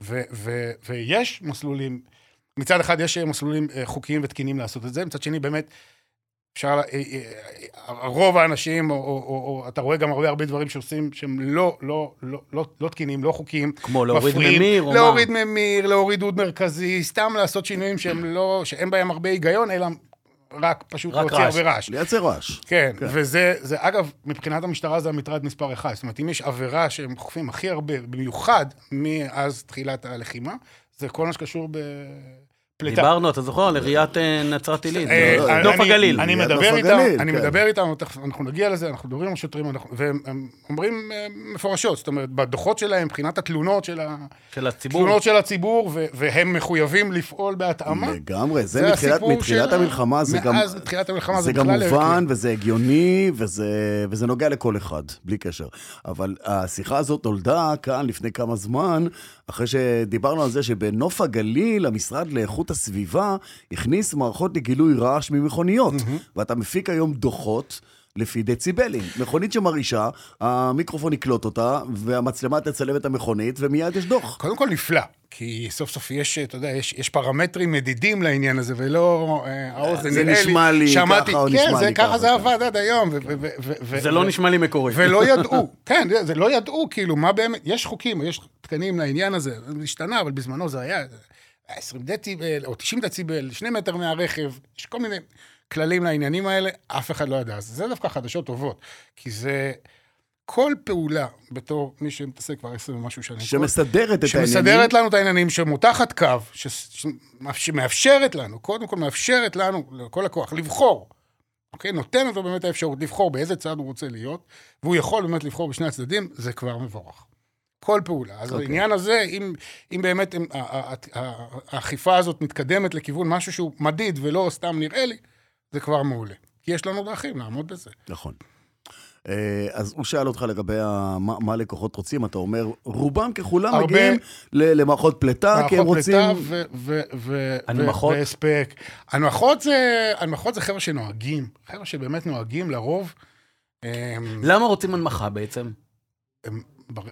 ו, ו, ויש מסלולים, מצד אחד יש מסלולים אה, חוקיים ותקינים לעשות את זה, מצד שני, באמת, אפשר, אה, אה, אה, רוב האנשים, או, או, או, או אתה רואה גם הרבה הרבה דברים שעושים שהם לא, לא, לא, לא, לא תקינים, לא חוקיים. כמו להוריד מפריעים, ממיר או מה? להוריד ממיר, להוריד דוד מרכזי, סתם לעשות שינויים שהם לא, שאין בהם הרבה היגיון, אלא רק פשוט רק להוציא הרבה רעש. לייצר רעש. כן, כן, וזה, זה, אגב, מבחינת המשטרה זה המטרד מספר אחד. זאת אומרת, אם יש עבירה שהם חופים הכי הרבה, במיוחד מאז תחילת הלחימה, זה כל מה שקשור ב... פליטה. דיברנו, אתה זוכר, על עיריית אה, נצרת עילית, אה, נוף הגליל. אני מדבר איתם, אני כן. מדבר איתם, אנחנו נגיע לזה, אנחנו מדברים עם השוטרים, והם אומרים אה, מפורשות, זאת אומרת, בדוחות שלהם, מבחינת התלונות של הציבור, תלונות של הציבור, והם מחויבים לפעול בהתאמה. לגמרי, זה מתחילת המלחמה, זה גם... מאז מתחילת המלחמה זה גם מובן, וזה הגיוני, וזה נוגע לכל אחד, בלי קשר. אבל השיחה הזאת נולדה כאן לפני כמה זמן, אחרי שדיברנו על זה שבנוף הגליל, המשרד לאיכות הסביבה הכניס מערכות לגילוי רעש ממכוניות, mm-hmm. ואתה מפיק היום דוחות. לפי דציבלים. מכונית שמרעישה, המיקרופון יקלוט אותה, והמצלמה תצלם את המכונית, ומיד יש דוח. קודם כל נפלא, כי סוף סוף יש, אתה יודע, יש, יש פרמטרים מדידים לעניין הזה, ולא אה, האוזן נראה לי... זה נשמע לי שמעתי, ככה או כן, נשמע זה, לי ככה. ככה זה עבד עד היום. זה לא נשמע לי מקורי. ולא ידעו, כן, זה לא ידעו, כאילו, מה באמת, יש חוקים, יש תקנים לעניין הזה, זה השתנה, אבל בזמנו זה היה 20 דציבל או 90 דציבל, שני מטר מהרכב, יש כל מיני... כללים לעניינים האלה, אף אחד לא ידע. אז זה דווקא חדשות טובות, כי זה... כל פעולה, בתור מי שמתעסק כבר עשר ומשהו שנים, שמסדרת את העניינים, שמסדרת לנו את העניינים, שמותחת קו, שמאפשרת לנו, קודם כל מאפשרת לנו, לכל לקוח, לבחור, אוקיי? נותנת לו באמת האפשרות לבחור באיזה צד הוא רוצה להיות, והוא יכול באמת לבחור בשני הצדדים, זה כבר מבורך. כל פעולה. אז okay. אוקיי. העניין הזה, אם, אם באמת האכיפה הזאת מתקדמת לכיוון משהו שהוא מדיד ולא סתם נראה לי, זה כבר מעולה. כי יש לנו דרכים לעמוד בזה. נכון. אה, אז הוא שאל אותך לגבי מה, מה לקוחות רוצים, אתה אומר, רובם ככולם הרבה... מגיעים למערכות פליטה, כי הם רוצים... מערכות פליטה והספק. הנמכות זה, הנמכות זה חבר'ה שנוהגים, חבר'ה שבאמת נוהגים לרוב. למה רוצים הנמכה בעצם? הם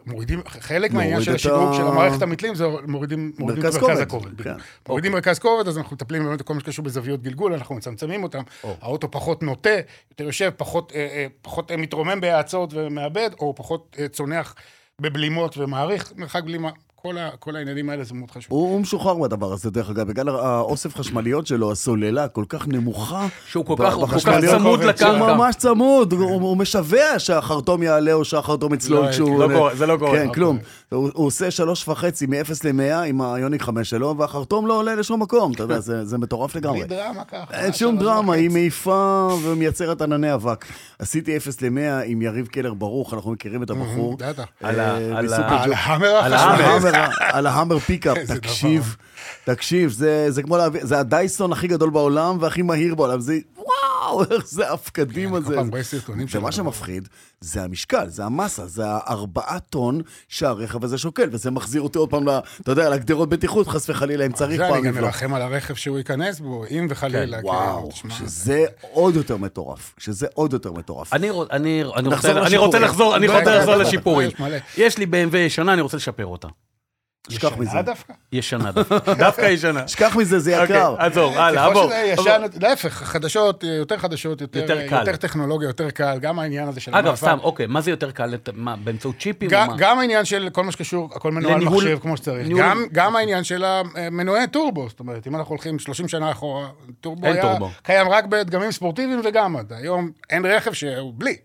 מורידים, חלק מהעניין של השדרוג של המערכת המתלים זה מורידים, מורידים את מרכז הכובד. כן. מורידים אוקיי. מרכז כובד, אז אנחנו מטפלים באמת בכל מה שקשור בזוויות גלגול, אנחנו מצמצמים אותם, האוטו פחות נוטה, יותר יושב, פחות, אה, אה, פחות אה, מתרומם בהאצות ומאבד, או פחות צונח בבלימות ומעריך מרחק בלימה. כל, ה, כל העניינים האלה זה מאוד חשוב. הוא, הוא משוחרר מהדבר הזה, דרך אגב, בגלל האוסף חשמליות שלו, הסוללה כל כך נמוכה. שהוא כל כך, הוא כל כך צמוד לקרקע. הוא ממש צמוד, הוא, הוא משווע שהחרטום יעלה או שהחרטום יצלול לא, כשהוא... לא קורה, זה לא קורה. כן, כלום. הוא, הוא עושה שלוש וחצי מ-0 ל-100 עם היוניק 5 שלו, והחרטום לא עולה לשום מקום, אתה יודע, זה, זה מטורף לגמרי. בלי דרמה ככה. אין שום דרמה, היא מעיפה ומייצרת ענני אבק. עשיתי 0 ל-100 עם יריב קלר ברוך, אנחנו מכירים את הבחור. בטח. על ההאמר על ההאמר פיקאפ, תקשיב, תקשיב, זה זה כמו להביא, זה הדייסון הכי גדול בעולם והכי מהיר בעולם, זה וואו, איך זה פעם של ומה הדבר הזה. שמפחיד זה המשקל, זה המסה, זה הארבעה טון שהרכב הזה שוקל, וזה מחזיר אותי עוד פעם, אתה יודע, לגדרות בטיחות, חס וחלילה, אם צריך זה אני פעם גם. מרחם על הרכב שהוא ייכנס בו, אם וחלילה. כן, כן, וואו, תשמע, שזה עוד יותר מטורף, שזה עוד יותר מטורף. אני, רוצה, אני רוצה לשיפורים. לחזור, אני בטח, רוצה לחזור בטח, לשיפורים. יש לי BMW ישנה, אני רוצה לשפר אותה. שכח ישנה מזה. דווקא? ישנה דווקא. דווקא ישנה. שכח מזה, זה יקר. אוקיי, עזוב, הלאה, ככל בוא. להפך, חדשות, יותר חדשות, יותר יותר קל. יותר טכנולוגיה, יותר קל, גם העניין הזה של אגב, המעבר. סתם, אוקיי, מה זה יותר קל? מה, באמצעות צ'יפים? גם, העניין של כל מה שקשור, הכל מנוהל מחשב כמו שצריך. גם, העניין של המנועי טורבו, זאת אומרת, אם אנחנו הולכים 30 שנה אחורה, טורבו היה. קיים רק בדגמים ספורטיביים וגם עד. היום אין רכב שהוא בלי.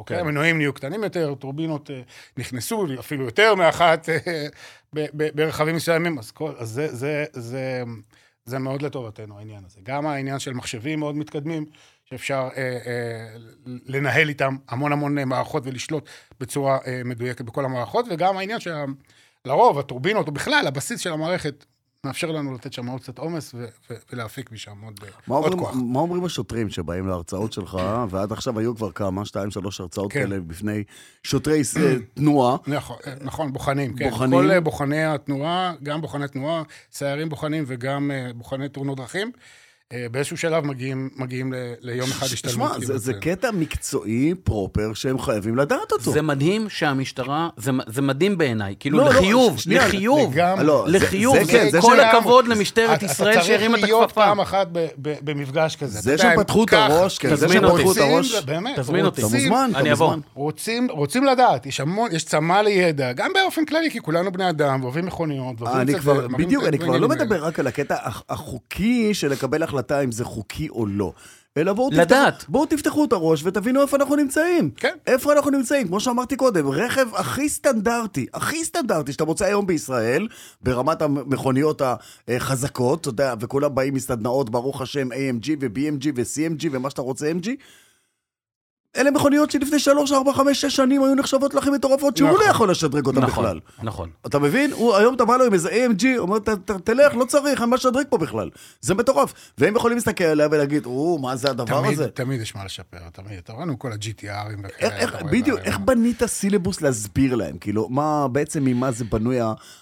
אוקיי, כן. המנועים נהיו קטנים יותר, טורבינות אה, נכנסו, אפילו יותר מאחת אה, ברכבים מסוימים, אז, כל, אז זה, זה, זה, זה מאוד לטובתנו העניין הזה. גם העניין של מחשבים מאוד מתקדמים, שאפשר אה, אה, לנהל איתם המון המון אה, מערכות ולשלוט בצורה אה, מדויקת בכל המערכות, וגם העניין שלרוב הטורבינות, או בכלל הבסיס של המערכת, מאפשר לנו לתת שם עוד קצת עומס ו- ו- ולהפיק משם עוד, אה, מה עוד אומרים, כוח. מה אומרים השוטרים שבאים להרצאות שלך, ועד עכשיו היו כבר כמה, שתיים, שלוש הרצאות כן. כאלה בפני שוטרי ס- תנועה. נכון, אה, נכון, בוחנים, כן. בוחנים. כל אה, בוחני התנועה, גם בוחני תנועה, סיירים בוחנים וגם אה, בוחני תאונות דרכים, אה, באיזשהו שלב מגיעים, מגיעים ל- ליום אחד השתלמות. תשמע, זה, כאילו, זה קטע מקצועי פרופר שהם חייבים לדעת אותו. זה מדהים שהמשטרה, זה, זה מדהים בעיניי, כאילו לא, לא, לחיוב, שנייה, לחיוב, לגמרי. לא, זה- לחיוב, זה כן, זה כל של- הכבוד למשטרת ישראל שהרימה את אתה צריך להיות הכפפה. פעם אחת ב- ב- במפגש כזה. זה שהם הם פתחו את הראש, כן, זה שהם. פתחו את רוצים, הראש. באמת, תזמין אותי. אתה מוזמן, אתה אני אבוא. מוזמן. רוצים, רוצים לדעת, יש המון, יש צמא לידע, גם באופן כללי, כי כולנו בני אדם, ואוהבים מכוניות, ואוהבים כבר, אוהבים בדיוק, את אני כבר לא. מדבר רק על הקטע הח- החוקי של לקבל החלטה אם זה חוקי או לא. אלא בואו לדעת. תפתחו, בואו תפתחו את הראש ותבינו איפה אנחנו נמצאים. כן. איפה אנחנו נמצאים? כמו שאמרתי קודם, רכב הכי סטנדרטי, הכי סטנדרטי שאתה מוצא היום בישראל, ברמת המכוניות החזקות, אתה יודע, וכולם באים מסדנאות, ברוך השם, AMG ו-BMG ו-CMG ומה שאתה רוצה MG. אלה מכוניות שלפני 3, 4, 5, 6 שנים היו נחשבות לכם מטורפות, שהוא נכון. לא יכול לשדרג אותן נכון, בכלל. נכון. אתה מבין? הוא, היום אתה בא לו עם איזה AMG, הוא אומר, "ת- ת- תלך, לא צריך, אין מה לשדרג פה בכלל. זה מטורף. והם יכולים להסתכל עליה ולהגיד, או, מה זה הדבר תמיד, הזה? תמיד יש מה לשפר, תמיד. אתה רואה לנו כל ה-GTRים וכאלה. בדיוק, איך בנית סילבוס להסביר להם? כאילו, מה בעצם, ממה זה בנוי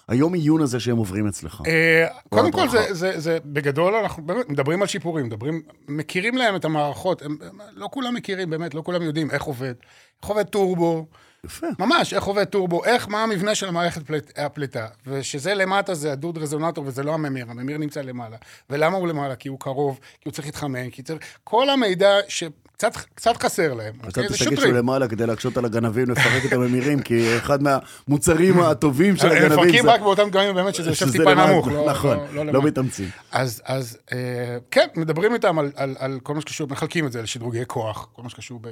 היום עיון הזה שהם עוברים אצלך? אה, קודם כל. זה, זה, זה בגדול, אנחנו באמת מדברים על שיפורים, מדברים, מכירים להם את המערכות, הם, הם, לא כולם מכירים, באמת, לא כולם יודעים איך עובד. איך עובד טורבו, יפה. ממש, איך עובד טורבו, איך, מה המבנה של המערכת פליט, הפליטה. ושזה למטה זה הדוד רזונטור וזה לא הממיר, הממיר נמצא למעלה. ולמה הוא למעלה? כי הוא קרוב, כי הוא צריך להתחמם, כי צריך... כל המידע שקצת קצת חסר להם. אוקיי? חשבתי שוטרים. למעלה כדי להקשות על הגנבים, לפרק את הממירים, כי אחד מהמוצרים הטובים של הם הגנבים מפרקים זה... רק באותם דגמים באמת שזה יושב טיפה. נמוך. לא- נכון, לא- לא לא. מתאמצים. אז, אז אה, כן, מדברים איתם על, על, על כל מה שקשור, מחלקים את זה לשדרוגי כוח, כל מה שקשור ב...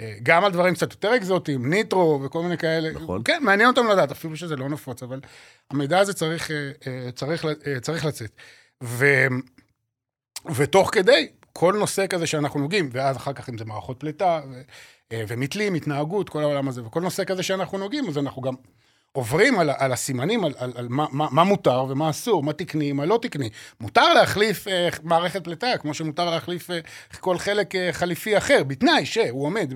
אה, גם על דברים קצת יותר אקזוטיים, ניטרו וכל מיני כאלה. נכון. כן, מעניין אותם לדעת, אפילו שזה לא נפוץ, אבל המידע הזה צריך, אה, צריך, צריך לצאת. ו, ותוך כדי, כל נושא כזה שאנחנו נוגעים, ואז אחר כך אם זה מערכות פליטה, אה, ומתלים, התנהגות, כל העולם הזה, וכל נושא כזה שאנחנו נוגעים, אז אנחנו גם עוברים על, על הסימנים, על, על, על מה, מה, מה מותר ומה אסור, מה תקני, מה לא תקני. מותר להחליף אה, מערכת פליטה, כמו שמותר להחליף אה, כל חלק אה, חליפי אחר, בתנאי שהוא עומד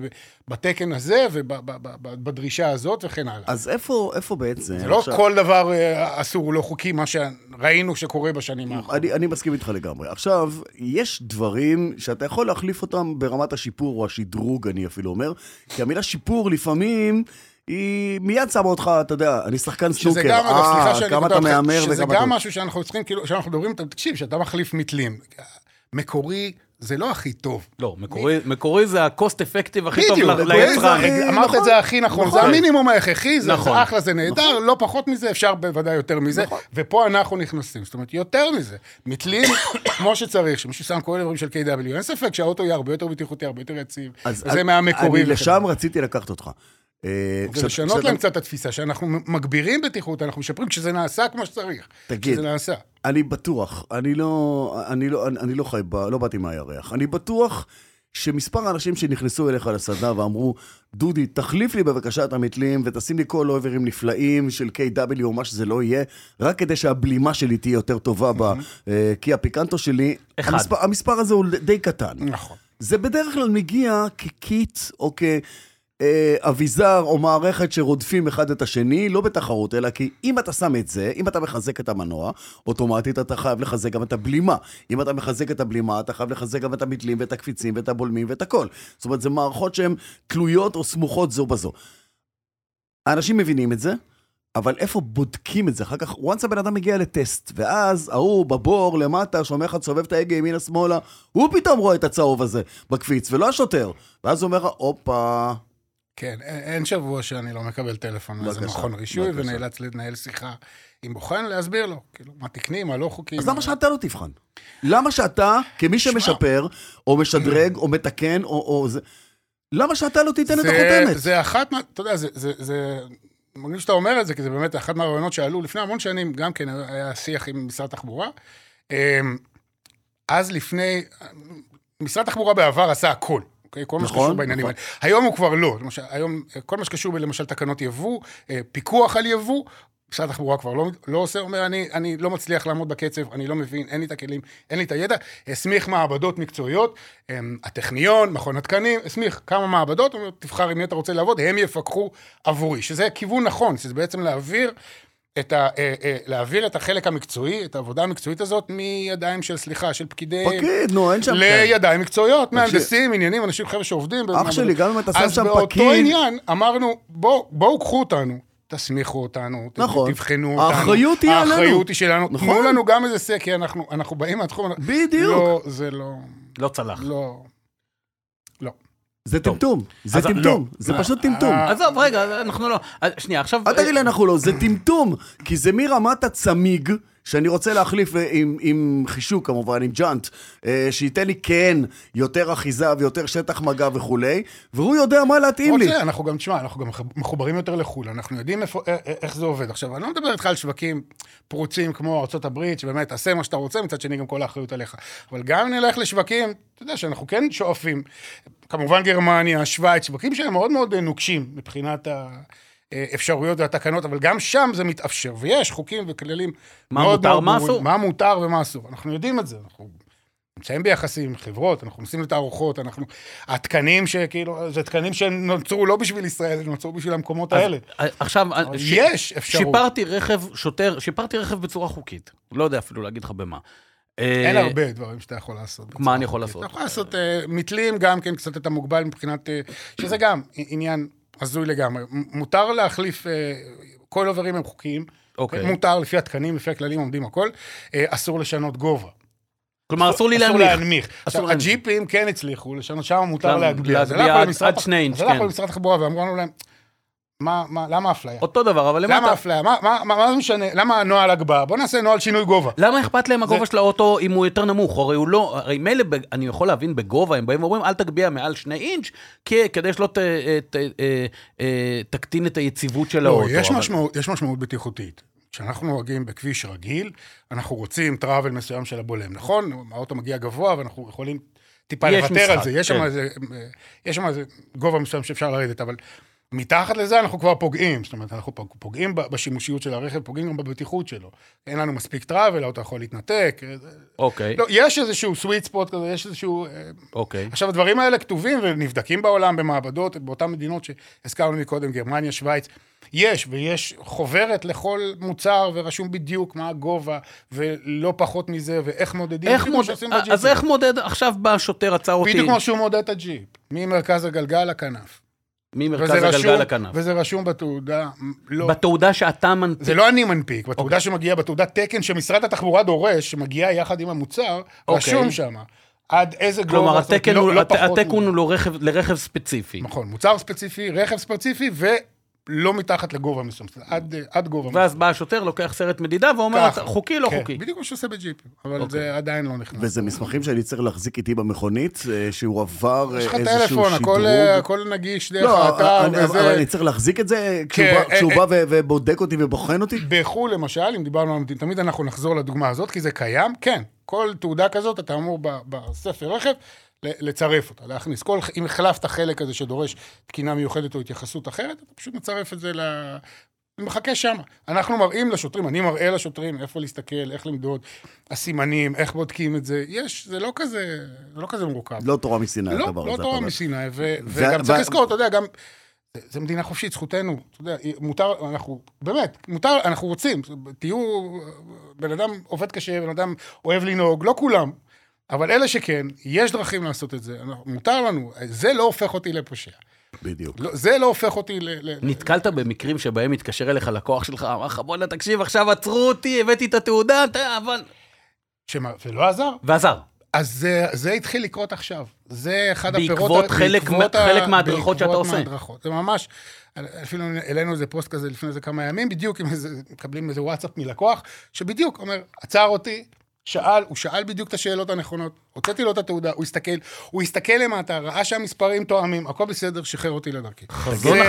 בתקן הזה ובדרישה הזאת וכן הלאה. אז איפה, איפה בעצם... זה לא עכשיו- כל דבר אה, אסור או לא חוקי, מה שראינו שקורה בשנים האחרונות. אני, אני מסכים איתך לגמרי. עכשיו, יש דברים שאתה יכול להחליף אותם ברמת השיפור או השדרוג, אני אפילו אומר, כי המילה שיפור לפעמים... היא מיד שמה אותך, אתה יודע, אני שחקן שזה סנוקר, גם, אגב, סליחה אה, שאני כמה אתה מהמר שזה וכמה גם אתה... משהו שאנחנו צריכים, כאילו, כשאנחנו מדברים, תקשיב, כשאתה מחליף מתלים, מקורי זה לא הכי טוב. לא, מקורי, מקורי זה ה-cost effective הכי טוב זה ליצרן. הכי- אמרת נכון, את זה הכי נכון, נכון. זה המינימום ההכרחי, זה נכון. זה אחלה, זה נהדר, לא פחות מזה, אפשר בוודאי יותר מזה, ופה אנחנו נכנסים, זאת אומרת, יותר מזה, מתלים כמו שצריך, שמישהו שם כל הדברים של KW, אין ספק שהאוטו יהיה הרבה יותר בטיחותי, הרבה יותר יציב, אני- מהמקורי. אני לשם. רציתי לקחת אותך. אה, ולשנות כשאתה- להם קצת את התפיסה, שאנחנו מגבירים בטיחות, אנחנו משפרים כשזה נעשה כמו שצריך. תגיד. כשזה נעשה. אני בטוח, אני לא, אני לא, אני, לא חי, ב, לא באתי מהירח. אני בטוח שמספר האנשים שנכנסו אליך לסדנה ואמרו, דודי, תחליף לי בבקשה את המתלים ותשים לי כל אוברים נפלאים של KW או מה שזה לא יהיה, רק כדי שהבלימה שלי תהיה יותר טובה בקי הפיקנטו שלי. אחד. המספר, המספר הזה הוא די קטן. נכון. זה בדרך כלל מגיע כקיט או כאביזר או מערכת שרודפים אחד את השני, לא בתחרות, אלא כי אם אתה שם את זה, אם אתה מחזק את המנוע, אוטומטית אתה חייב לחזק גם את הבלימה. אם אתה מחזק את הבלימה, אתה חייב לחזק גם את המתלים ואת הקפיצים ואת הבולמים ואת הכל. זאת אומרת, זה מערכות שהן תלויות או סמוכות זו בזו. האנשים מבינים את זה, אבל איפה בודקים את זה? אחר כך, once הבן אדם מגיע לטסט, ואז ההוא בבור למטה, שאומר לך, תסובב את ההגה ימינה-שמאלה, הוא פתאום רואה את הצהוב הזה בקפיץ, ולא השוטר. ואז הוא אומר לך, הופה, כן, אין שבוע שאני לא מקבל טלפון מאיזה מכון רישוי. ונאלץ לנהל שיחה עם בוחן, להסביר לו, כאילו, מה תקני, מה לא חוקי. אז מה- למה שאתה לא תבחן? למה שאתה, כמי. שמשפר, או משדרג, או מתקן, או, או זה... למה שאתה לא תיתן את החותמת? זה אחת מה... אתה יודע, זה... זה, זה מרגיש שאתה אומר את זה, כי זה באמת אחת מהרעיונות שעלו לפני המון שנים, גם כן היה שיח עם משרד התחבורה. אמ, אז לפני... משרד התחבורה בעבר עשה הכל. אוקיי? כל מה נכון, שקשור בעניינים נכון. האלה. היום הוא כבר לא. למשל, היום כל מה שקשור בלמשל תקנות יבוא, אה, פיקוח על יבוא, משרד התחבורה כבר לא, לא עושה, אומר, אני, אני לא מצליח לעמוד בקצב, אני לא מבין, אין לי את הכלים, אין לי את הידע. הסמיך מעבדות מקצועיות, הם, הטכניון, מכון התקנים, הסמיך כמה מעבדות, אומר, תבחר עם מי אתה רוצה לעבוד, הם יפקחו עבורי, שזה כיוון נכון, שזה בעצם להעביר את, ה, אה, אה, להעביר את החלק המקצועי, את העבודה המקצועית הזאת, מידיים של, סליחה, של פקידי... פקיד, נו, אין שם... לידיים מקצועיות. מהנדסים, עניינים, אנשים, חבר'ה שעובדים. במעבדות. שלי, גם אם אתה שם אז שם באותו פקיד- עניין אמרנו, בוא, בואו קחו אותנו, תסמיכו אותנו, נכון. תבחנו אותנו. האחריות היא עלינו. האחריות היא שלנו. נכון. תנו לנו גם איזה סקר, אנחנו, אנחנו באים מהתחום. בדיוק. לא, זה לא, לא צלח. לא. לא. זה טמטום, זה טמטום, לא. זה פשוט טמטום. אה, עזוב, רגע, אנחנו לא... אה, שנייה, עכשיו... אל תגיד לי אנחנו לא, זה טמטום, כי זה מרמת הצמיג, שאני רוצה להחליף אה, עם, עם חישוק כמובן, עם ג'אנט, אה, שייתן לי כן יותר אחיזה ויותר שטח מגע וכולי, והוא יודע מה להתאים לי. רוצה, אנחנו גם, תשמע, אנחנו גם מחוברים יותר לחו"ל, אנחנו יודעים איפה, א- א- איך זה עובד. עכשיו, אני לא מדבר איתך על שווקים פרוצים כמו ארה"ב, שבאמת, תעשה מה שאתה רוצה, מצד שני גם כל האחריות עליך. אבל גם אם נלך לשווקים, אתה יודע שאנחנו כן שואפים, כמובן גרמניה, שווייץ, שווקים שהם מאוד מאוד נוקשים מבחינת האפשרויות והתקנות, אבל גם שם זה מתאפשר, ויש חוקים וכללים מה מאוד מותר, מאוד מה. אסור? מה מותר ומה אסור. אנחנו יודעים את זה, אנחנו נמצאים ביחסים עם חברות, אנחנו נוסעים לתערוכות, אנחנו... התקנים שכאילו, זה תקנים שנוצרו לא בשביל ישראל, נוצרו בשביל המקומות האלה. אז, אה, עכשיו, אבל ש- יש אפשרות. שיפרתי רכב שוטר, שיפרתי רכב בצורה חוקית. לא יודע אפילו להגיד לך במה. אין אה, הרבה דברים שאתה יכול לעשות. מה אני יכול. לעשות? אתה יכול לעשות אה, מתלים גם כן, קצת אתה מוגבל מבחינת... אה, שזה גם עניין הזוי לגמרי. מותר להחליף, אה, כל עוברים הם חוקיים. אוקיי. מותר, לפי התקנים, לפי הכללים עומדים הכל. אה, אסור לשנות גובה. כלומר, אסור לי אסור להנמיך. להנמיך. עכשיו, להנמיך. הג'יפים כן הצליחו לשנות, שם מותר להגביה. אז להגביה עד- שני אינץ', אז הלכנו כן. למשרד התחבורה ואמרו לנו להם, מה, מה, למה אפליה? אותו דבר, אבל למה למטה... אפליה? מה, מה, מה, מה זה משנה? למה נוהל הגבהה? בוא נעשה נוהל שינוי גובה. למה אכפת להם הגובה זה- של האוטו אם הוא יותר נמוך? הרי הוא לא... הרי מילא, אני יכול להבין בגובה, הם באים ואומרים, אל תגביה מעל שני אינץ', כי- כדי שלא ת- אה, ת- אה, אה, תקטין את היציבות של לא, האוטו. יש, אבל- משמעות, יש משמעות בטיחותית. כשאנחנו נוהגים בכביש רגיל, אנחנו רוצים טראבל מסוים של הבולם, נכון? האוטו מגיע גבוה ואנחנו יכולים טיפה לוותר על זה. יש כן. איזה, יש שם איזה גובה מסוים שאפשר לרדת, אבל מתחת לזה אנחנו כבר פוגעים. זאת אומרת, אנחנו פוג- פוגעים בשימושיות של הרכב, פוגעים גם בבטיחות שלו. אין לנו מספיק טראבל, האוטו יכול להתנתק. אה, אוקיי, לא, יש איזשהו sweet spot כזה, יש איזשהו... אה, אוקיי. עכשיו, הדברים האלה כתובים ונבדקים בעולם במעבדות, באותן מדינות שהזכרנו מקודם, גרמניה, שווייץ. יש, ויש חוברת לכל מוצר, ורשום בדיוק מה הגובה, ולא פחות מזה, ואיך מודדים. איך מודד... אז. איך מודד... עכשיו בא שוטר, עצר אותי. בדיוק כמו שהוא מודד את הג'יפ, ממרכז הגלגל לכנף. ממרכז הגלגל רשום- לכנף. וזה רשום בתעודה, לא... בתעודה שאתה מנפיק. זה לא אני מנפיק, בתעודה אוקיי. שמגיעה, בתעודת תקן שמשרד התחבורה דורש, שמגיעה יחד עם המוצר, אוקיי. רשום שם עד איזה גובה... כלומר, התקן לא- הוא- לא הת- פחות התקן. הוא לרכב- לרכב ספציפי. נכון, מוצר ספציפי, רכב ספציפי, ולא מתחת לגובה מסוים, זאת אומרת, עד, עד גובה ואז בא השוטר, לוקח סרט מדידה ואומר, ככה. חוקי, לא כן, חוקי. בדיוק כמו שעושה בג'יפים, אבל אוקיי. זה עדיין לא נכנס. וזה מסמכים שאני צריך להחזיק איתי במכונית, אה, שהוא עבר אה, יש לך איזשהו טלפון, הכל, שדרוג. אה, הכל נגיש דרך לא, האתר, אני- אבל וזה... אני צריך להחזיק את זה כשהוא כן, בא- כשהוא אה, בא ו- ובודק אותי ובוחן אותי? בחו"ל, למשל, אם דיברנו על... תמיד אנחנו נחזור לדוגמה הזאת, כי זה קיים, כן, כל תעודה כזאת, אתה אמור ב- בספר רכב, לצרף אותה, להכניס. כל, אם החלפת חלק הזה שדורש תקינה מיוחדת או התייחסות אחרת, אתה פשוט מצרף את זה ל... ומחכה שם. אנחנו מראים לשוטרים, אני מראה לשוטרים איפה להסתכל, איך למדוד, הסימנים, איך בודקים את זה. יש, זה לא כזה, זה לא כזה מורכב. לא תורה מסיני, לא, הדבר לא הזה. תורה אתה אומר. מסיני, ו- ו- וגם ו- צריך לזכור, אתה יודע, גם... זה- זה מדינה חופשית, זכותנו, אתה יודע, מותר, אנחנו, באמת, מותר, אנחנו רוצים, תהיו, בן אדם עובד קשה, בן אדם אוהב לנהוג, לא כולם, אבל אלה שכן, יש דרכים לעשות את זה, אנחנו- מותר לנו, זה לא הופך אותי לפושע. בדיוק. לא, זה לא הופך אותי ל... ל- נתקלת במקרים שבהם מתקשר אליך לקוח שלך, אמר לך, בואנה, תקשיב, עכשיו עצרו אותי, הבאתי את התעודה, אתה, אבל... שמה, ולא עזר? ועזר. אז זה, זה התחיל לקרות עכשיו. זה אחד הפירות... בעקבות ה- חלק בעקבות מה- חלק מההדרכות שאתה בעקבות עושה. מההדרכות. זה ממש, אפילו העלינו איזה פוסט כזה לפני איזה כמה ימים, בדיוק עם איזה, מקבלים איזה וואטסאפ מלקוח, שבדיוק אומר, עצר אותי, שאל, הוא שאל בדיוק את השאלות הנכונות, הוצאתי לו את התעודה, הוא הסתכל, הוא הסתכל למטה, ראה שהמספרים תואמים, הכל בסדר, שחרר אותי לדרכי.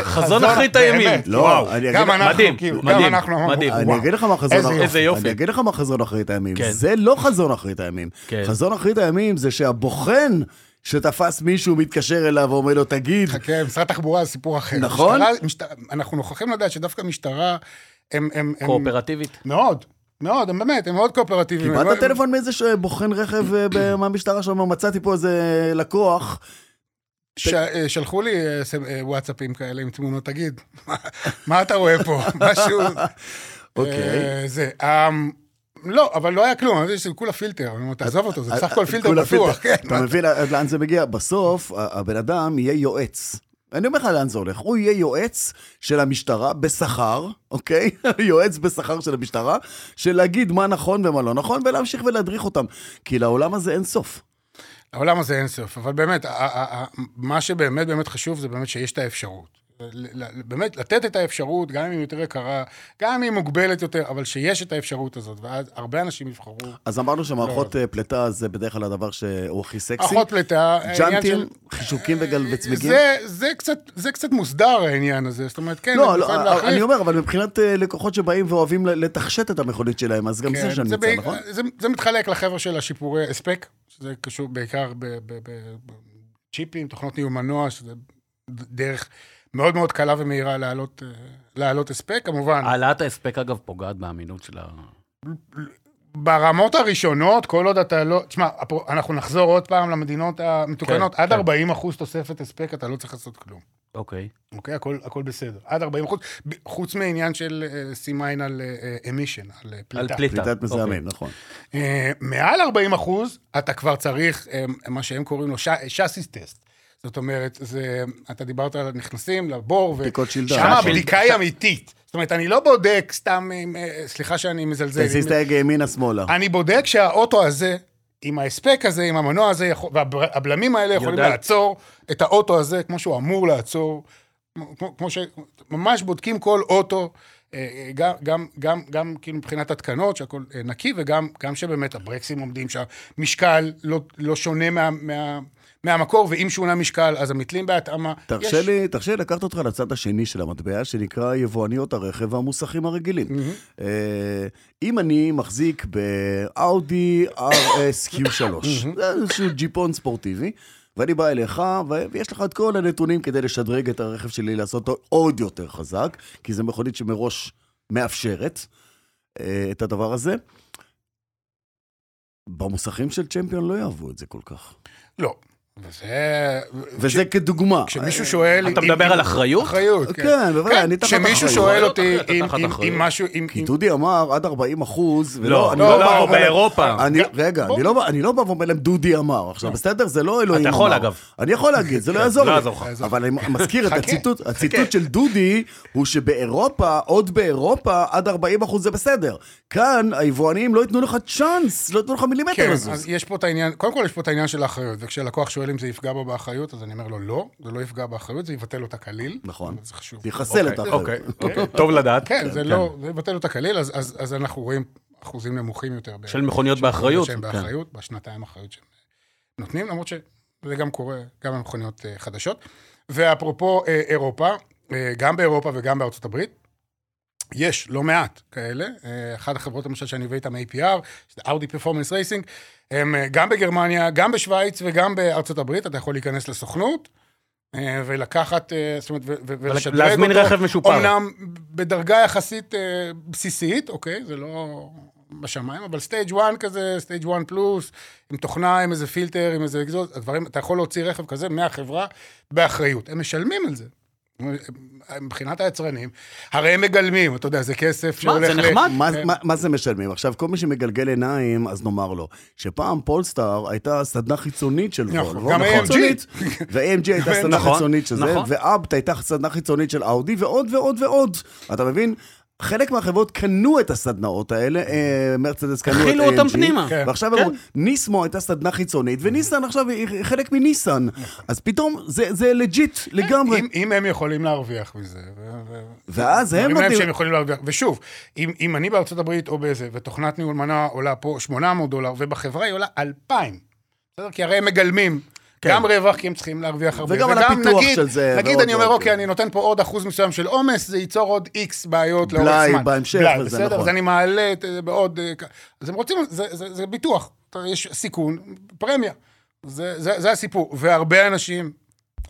חזון- אחרית הימים. לא, וואו, אני גם אגיד- אנחנו, מדהים, כאילו, מדהים, גם אנחנו מדהים. וואו. אני אגיד לך מה חזון... איזה אחרית- איזה יופי. אני אגיד לך מה חזון אחרית הימים. כן. זה לא חזון אחרית הימים. כן. חזון אחרית הימים זה שהבוחן שתפס מישהו מתקשר אליו ואומר לו, תגיד, חכה, משרד התחבורה זה סיפור אחר. נכון? משטרה- משט- אנחנו נוכחים לדעת שדווקא משטרה, הם... הם- הם- קואופרטיבית. מאוד, מאוד, הם באמת, הם מאוד קואופרטיביים. קיבלת טלפון מאיזה בוחן רכב אה, מהמשטרה שאומר, מצאתי פה איזה לקוח. ש- אה, שלחו לי אה, וואטסאפים כאלה עם תמונות, תגיד, מה- אתה רואה פה? משהו... אוקיי. אה, זה. אמ, לא, אבל לא היה כלום, זה כולה פילטר, אני אומר, תעזוב אותו, זה בסך הכל פילטר בטוח. כן. אתה מבין לאן זה מגיע? בסוף, הבן אדם יהיה יועץ. אני אומר לך לאן זה הולך. הוא יהיה יועץ של המשטרה בשכר, אוקיי? יועץ בשכר של המשטרה, של להגיד מה נכון ומה לא נכון, ולהמשיך ולהדריך אותם. כי לעולם הזה אין סוף. העולם הזה אין סוף, אבל באמת, מה שבאמת באמת חשוב זה באמת שיש את האפשרות. באמת, לתת את האפשרות, גם אם היא יותר יקרה, גם אם היא מוגבלת יותר, אבל שיש את האפשרות הזאת, ואז הרבה אנשים יבחרו. אז אמרנו שמערכות לא. אה, פליטה זה בדרך כלל הדבר שהוא הכי סקסי. אחות פליטה, העניין ג'אנטים, של- חישוקים וגל וצמיגים. זה, זה, קצת, זה קצת מוסדר העניין הזה, זאת אומרת, כן, לא, לא, יכולים אני להחליף. אומר, אבל מבחינת אה, לקוחות שבאים ואוהבים ל- לתחשת את המכונית שלהם, אז גם זה כן, שם זה, נמצא, בעיק- נכון? זה, זה מתחלק לחבר'ה של השיפורי הספק, שזה קשור בעיקר בצ'יפים, תוכנות ניהול מנוע, שזה דרך מאוד מאוד קלה ומהירה להעלות, אה, להעלות הספק, כמובן. העלאת ההספק, אגב, פוגעת באמינות של ה... ברמות הראשונות, כל עוד אתה לא... תשמע, אנחנו נחזור עוד פעם למדינות המתוקנות, כן, עד כן. 40 אחוז תוספת הספק, אתה לא צריך לעשות כלום. אוקיי. אוקיי? הכל, הכל בסדר. עד 40 אחוז, חוץ מעניין של אה, שים עין על אמישן, על אה, על פליטה. פליטה. פליטת מזהמים, אוקיי. נכון. אה, מעל 40 אחוז, אתה כבר צריך, אה, מה שהם קוראים לו שאסיס טסט. זאת אומרת, זה, אתה דיברת על נכנסים לבור, בדיקות שלדה. שם שלדה. הבדיקה היא אמיתית. זאת אומרת, אני לא בודק סתם, עם, אה, סליחה שאני מזלזל. תזיז את ההגה ימינה-שמאלה. אני בודק שהאוטו הזה, עם ההספק הזה, עם המנוע הזה, והבלמים האלה יכולים יודע- לעצור את האוטו הזה כמו שהוא אמור לעצור. כמו, כמו ש... ממש בודקים כל אוטו, אה, גם, גם, גם, גם כאילו מבחינת התקנות, שהכל אה, נקי, וגם גם שבאמת הברקסים עומדים, שהמשקל לא, לא שונה מה, מה, מהמקור, ואם שונה משקל, אז המתלים בהתאמה. תרשה יש- לי, תרשה לי לקחת אותך לצד השני של המטבע, שנקרא יבואניות הרכב והמוסכים הרגילים. אה, אם אני מחזיק באאודי RSQ3, זה איזשהו ג'יפון ספורטיבי, ואני בא אליך, ויש לך את כל הנתונים כדי לשדרג את הרכב שלי, לעשות אותו עוד יותר חזק, כי זו מכונית שמראש מאפשרת אה, את הדבר הזה. במוסכים של צ'מפיון לא יאהבו את זה כל כך. לא. וזה... וזה כדוגמה. כשמישהו שואל... אתה אם- מדבר אם- על אחריות? אחריות, כן. כן, בוודאי, כן, אני תחת כשמישהו אחריות. שואל לא אותי אם- אם-. אם משהו... אם- כי אם- דודי אמר עד 40 אחוז, ולא, לא, אני לא, בא לא, ואומר להם- באירופה. אני, גם- רגע. אני לא, אני לא בא ואומר להם דודי אמר. עכשיו, בסדר, זה לא אלוהים אתה אמר. יכול, אגב. אני יכול להגיד, זה לא יעזור לא לי. יעזור לך. אבל אני מזכיר את הציטוט, הציטוט של דודי, הוא שבאירופה, עוד באירופה, עד 40 אחוז זה בסדר. כאן, היבואנים לא ייתנו לך צ'אנס, לא ייתנו לך מילימטר כן, לזוז. אז יש פה את העניין, קודם כל יש פה את העניין של האחריות, וכשלקוח שואל אם זה יפגע בו באחריות, אז אני אומר לו לא, זה לא יפגע באחריות, זה יבטל אותה כליל. נכון. זה חשוב. יחסל את האחריות. אוקיי, אוקיי, טוב לדעת. כן, זה לא, זה יבטל אותה כליל, אז- אז אז אנחנו רואים אחוזים נמוכים יותר. של מכוניות באחריות. שהם כן. באחריות, בשנתיים אחריות שהם נותנים, למרות שזה גם קורה, גם במכוניות אה, חדשות. ואפרופו אה, אירופה, אה, גם באירופה וגם בארצות הברית, יש לא מעט כאלה. אחת החברות למשל שאני הביא איתן APR, שזה אאודי פרפורמנס רייסינג, הם אה, גם בגרמניה, גם בשוויץ וגם בארצות הברית, אתה יכול להיכנס לסוכנות. אה, ולקחת, אה, זאת אומרת, ולשדרג אותו. להזמין רכב משופר. אמנם בדרגה יחסית בסיסית, אוקיי? זה לא בשמיים, אבל stage 1 כזה, stage 1 פלוס, עם תוכנה, עם איזה פילטר, עם איזה אקזוז, הדברים, אתה יכול להוציא רכב כזה מהחברה באחריות. הם משלמים על זה. מבחינת היצרנים, הרי הם מגלמים, אתה יודע, זה כסף מה, זה נחמד? מה, מה, מה זה משלמים? עכשיו, כל מי שמגלגל עיניים, אז נאמר לו, שפעם פולסטאר הייתה סדנה חיצונית של נכון, וולבו, גם AMG. חיצונית, ו-AMG הייתה סדנה נכון, חיצונית של זה, נכון. ואבט הייתה סדנה חיצונית של אאודי, ועוד ועוד ועוד. אתה מבין? חלק מהחברות קנו את הסדנאות האלה, אה, מרצדס קנו את AMG. הכילו אותם פנימה. כן. ועכשיו כן. הם אומרים, ניסמו הייתה סדנה חיצונית, וניסן עכשיו היא חלק מניסן. אז פתאום זה legit לגמרי. אם, הם יכולים להרוויח מזה. ואז הם אומרים להם. שהם יכולים להרוויח. ושוב, אם, אם אני בארצות הברית או באיזה, ותוכנת ניהול מנוע עולה פה 800 דולר, ובחברה היא עולה 2,000. בסדר? כי הרי הם מגלמים. גם רווח, כי הם צריכים להרוויח הרבה. כן. וגם על הפיתוח של זה, נגיד, ועוד אני אומר, אוקיי, כן. אני נותן פה עוד אחוז מסוים של עומס, זה ייצור עוד איקס בעיות לאורך בלאי זמן. בהמשך בלאי, וזה, בסדר? נכון. אז אני מעלה את זה בעוד... אה, אז הם רוצים, זה, זה, זה ביטוח. יש סיכון, פרמיה. זה, זה, זה הסיפור. והרבה אנשים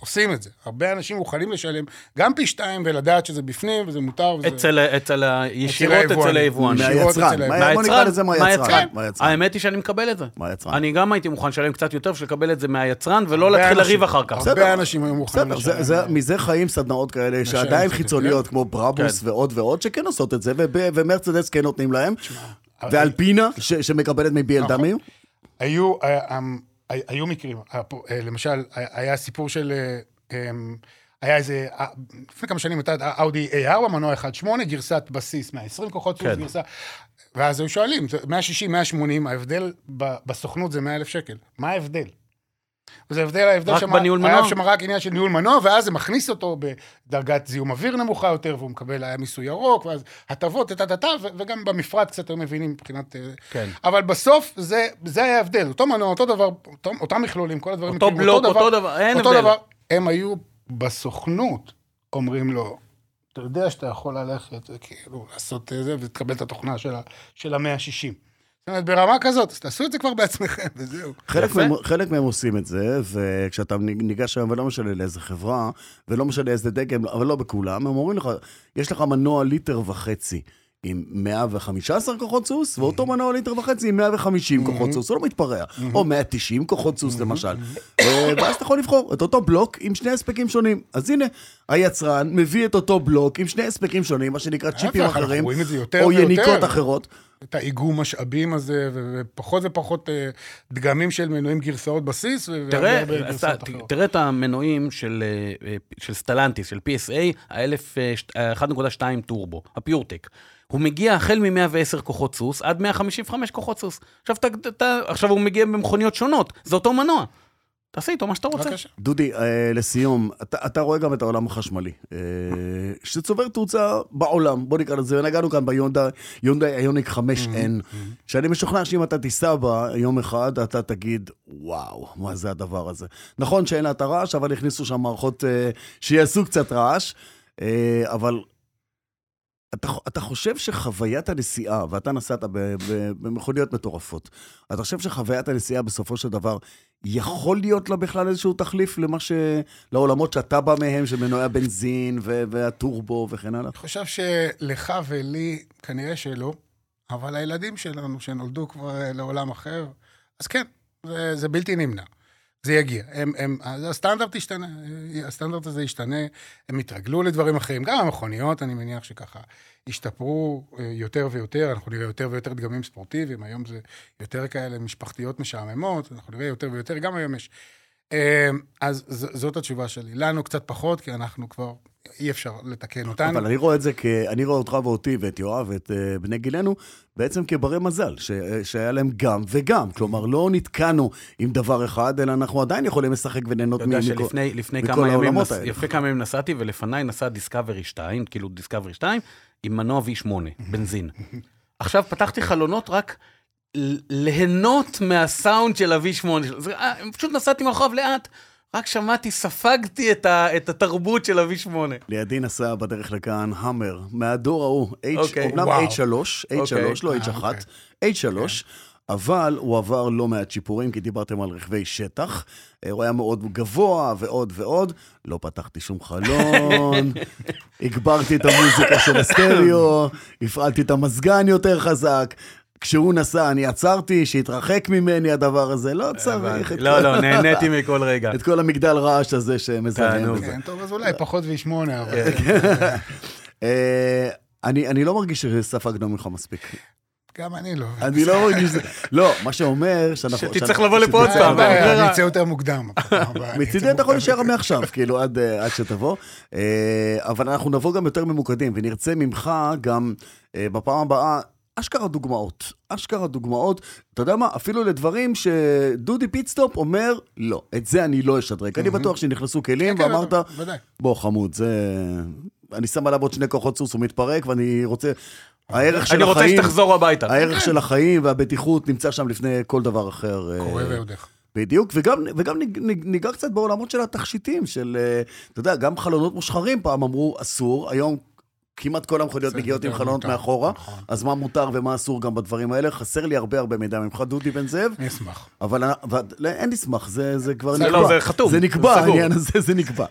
עושים את זה. הרבה אנשים מוכנים לשלם גם פי שתיים ולדעת שזה בפנים וזה מותר. וזה... אצל, אצל ה... ישירות היבואנים. אצל. ישירות מהיצרן. בוא נקרא לזה מהיצרן. האמת היא שאני מקבל את זה. מהיצרן. אני גם הייתי מוכן לשלם קצת יותר בשביל לקבל את זה מהיצרן, ולא להתחיל לריב אחר כך. הרבה אנשים היו מוכנים לשלם. זה- זה- מזה חיים סדנאות כאלה, שעדיין חיצוניות. כמו ברבוס כן. ועוד ועוד, שכן עושות את זה, ומרצדס כן נותנים להם. ואלפינה, שמקבלת מ-BMW. נכון. היו, אה, אמ, היו מקרים, אה, למשל, היה סיפור של, אה, אמ, היה איזה, אה, לפני כמה שנים הייתה אאודי A4, מנוע 1.8, גרסת בסיס 120 כוחות סוס, כן. גרסה, ואז היו שואלים, זה 160, 180, ההבדל בסוכנות זה 100 אלף שקל, מה ההבדל? וזה הבדל, ההבדל שם, היה? שם רק עניין של ניהול מנוע, ואז זה מכניס אותו בדרגת זיהום אוויר נמוכה יותר, והוא מקבל, היה מיסוי ירוק, ואז הטבות, טה-טה-טה, וגם במפרט קצת יותר מבינים מבחינת... אה, כן. אבל בסוף זה, זה היה ההבדל, אותו מנוע, אותו דבר, אותו, אותם מכלולים, כל הדברים. אותו מכירים, בלוק, אותו דבר, אין אותו הבדל. דבר, הם היו בסוכנות, אומרים לו, אתה יודע שאתה יכול ללכת, כאילו, לעשות את זה, ותקבל את התוכנה של, ה- של המאה ה-60. זאת אומרת, ברמה כזאת, אז תעשו את זה כבר בעצמכם, וזהו. חלק. מהם, חלק מהם עושים את זה, וכשאתה ניגש היום ולא משנה לאיזה חברה, ולא משנה איזה דגם, אבל לא בכולם, הם אומרים לך, יש לך מנוע ליטר וחצי. עם 115 כוחות סוס, ואותו מנוע ליטר וחצי עם 150 כוחות סוס, הוא לא מתפרע. או 190 כוחות סוס למשל. אה, ואז אתה יכול לבחור את אותו בלוק עם שני הספקים שונים. אז הנה, היצרן מביא את אותו בלוק עם שני הספקים שונים, מה שנקרא צ'יפים אחרים, או. יניקות אחרות. את האיגום משאבים הזה, ו- ופחות ופחות אה, דגמים של מנועים גרסאות בסיס, תראה, הרבה אז גרסאות אתה- אחרות. תראה את המנועים של, אה, של סטלנטיס, של PSA, ה-1.2 טורבו, הפיורטק. הוא מגיע החל מ-110 כוחות סוס עד 155 כוחות סוס. עכשיו, אתה, אתה, עכשיו הוא מגיע במכוניות שונות, זה אותו מנוע. תעשה איתו מה שאתה רוצה. בבקשה. דודי, אה, לסיום, אתה, אתה רואה גם את העולם החשמלי, אה, שצובר תאוצה בעולם, בוא נקרא לזה, נגענו כאן ביונדאי, יונדאי איוניק 5N, שאני משוכנע שאם אתה תיסע בה יום אחד, אתה תגיד, וואו, מה זה הדבר הזה. נכון שאין לה את הרעש, אבל הכניסו שם מערכות אה, שיעשו קצת רעש, אה, אבל אתה, אתה חושב שחוויית הנסיעה, ואתה נסעת במכוניות מטורפות, אתה חושב שחוויית הנסיעה בסופו של דבר, יכול להיות לה בכלל איזשהו תחליף למה ש... לעולמות שאתה בא מהם, של מנועי הבנזין ו- והטורבו וכן הלאה? אני חושב שלך ולי, כנראה שלא, אבל הילדים שלנו, שנולדו כבר אה, לעולם אחר, אז כן, זה, זה בלתי נמנע. זה יגיע. הם, הם, הסטנדרט ישתנה, הסטנדרט הזה ישתנה, הם יתרגלו לדברים אחרים. גם המכוניות, אני מניח שככה ישתפרו אה, יותר ויותר, אנחנו נראה יותר ויותר דגמים ספורטיביים, היום זה יותר כאלה משפחתיות משעממות, אנחנו נראה יותר ויותר, גם היום יש. אה, אז ז- זאת התשובה שלי. לנו קצת פחות, כי אנחנו כבר, אי אפשר לתקן אותנו. אבל אני רואה את זה כ... אני רואה אותך ואותי ואת יואב ואת uh, בני גילנו בעצם כברי מזל, ש... שהיה להם גם וגם. כלומר, לא נתקענו עם דבר אחד, אלא אנחנו עדיין יכולים לשחק וליהנות אתה יודע מכל- שלפני לפני מכל כמה ימים, העולמות נס, האלה. לפני כמה ימים נסעתי, ולפניי נסע דיסקאברי 2, כאילו דיסקאברי 2, עם מנוע V8, בנזין. עכשיו פתחתי חלונות רק ליהנות מהסאונד של ה-V8. זה- אה, פשוט נסעתי מאחוריו לאט, רק שמעתי, ספגתי את, ה, את התרבות של ה-V8. לידי נסע בדרך לכאן המר, מהדור ההוא, H, אוקיי. אומנם וואו. H3, H3, אוקיי. לא אה, H1, אוקיי. H3, אבל הוא עבר לא מעט שיפורים, כי דיברתם על רכבי שטח. אה, הוא היה מאוד גבוה ועוד ועוד. לא פתחתי שום חלון, הגברתי את המוזיקה של הסטריאו, הפעלתי את המזגן יותר חזק. כשהוא נסע, אני עצרתי, שהתרחק ממני הדבר הזה, לא צריך את לא, כל- לא, נהניתי מכל רגע. את כל המגדל רעש הזה שמזהם. בזה. כן, טוב, אז אולי פחות V8, אבל... אה, אני אני לא מרגיש שספגנו ממך מספיק. גם אני לא. אני לא מרגיש... לא, מה שאומר שאנחנו... שתצטרך לבוא לפה עוד פעם. אני אצא יותר מוקדם. מצידי אתה יכול. להישאר מעכשיו, כאילו, עד אה, עד שתבוא. אה, אבל אנחנו נבוא גם יותר ממוקדים, ונרצה ממך גם בפעם הבאה... אשכרה דוגמאות, אשכרה דוגמאות, אתה יודע מה, אפילו לדברים שדודי פיטסטופ אומר, לא, את זה אני לא אשדרג. אני בטוח שנכנסו כלים כן, כן, ואמרת, ודאי. בוא חמוד, זה... אני שם עליו עוד שני כוחות סוס, הוא מתפרק, ואני רוצה... הערך של אני רוצה החיים, שתחזור הביתה. הערך של החיים והבטיחות נמצא שם לפני כל דבר אחר. אה, קורא ועודך. בדיוק, וגם, וגם ניג- ניג- ניגע קצת בעולמות של התכשיטים, של, אה, אתה יודע, גם חלונות מושחרים פעם אמרו אסור, היום כמעט כל המכוניות מגיעות עם חלונות מותר, מאחורה, נכון. אז מה מותר ומה אסור גם בדברים האלה? חסר לי הרבה הרבה מידע ממך, דודי בן זאב, אני אשמח. אבל לא, אין מסמך, זה, זה כבר זה נקבע. לא, זה חתום, זה נקבע. העניין הזה, זה נקבע.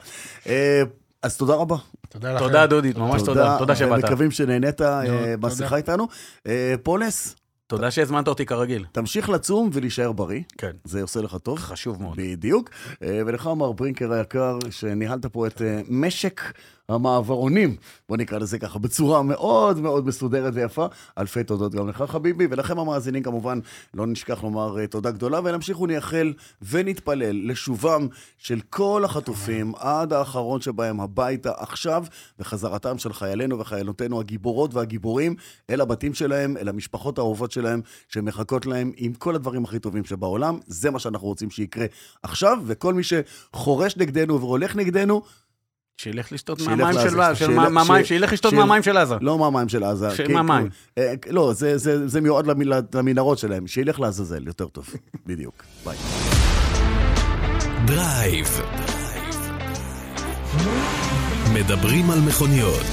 אה, אז תודה רבה. תודה לכם. תודה, דודית, ממש תודה. תודה שבאת. מקווים שנהנית אה, תודה. בשיחה איתנו. אה, פולס, תודה שהזמנת אותי כרגיל. תמשיך לצום ולהישאר בריא. כן. זה עושה לך טוב. חשוב מאוד. בדיוק. אה, ולך, מר ברינקר היקר, שניהלת פה את אה, משק המעברונים, בוא נקרא לזה ככה, בצורה מאוד מאוד מסודרת ויפה. אלפי תודות גם לך, חביבי, ולכם המאזינים, כמובן, לא נשכח לומר אה, תודה גדולה, ונמשיכו נייחל ונתפלל לשובם של כל החטופים, עד האחרון שבהם הביתה עכשיו, וחזרתם של חיילינו וחיילותינו הגיבורות והגיבורים אל הבתים שלהם, אל המשפחות האהובות שלהם, שמחכות להם עם כל הדברים הכי טובים שבעולם. זה מה שאנחנו רוצים שיקרה עכשיו, וכל מי שחורש נגדנו והולך נגדנו, שילך לשתות מהמים. של עזה, שילך- לשתות מהמים של עזה. לא מהמים של עזה. של כי- מהמים. אה, לא, זה, זה, זה מיועד למנהרות שלהם, שילך לעזאזל, יותר טוב. בדיוק. ביי. דרייב. מדברים על מכוניות.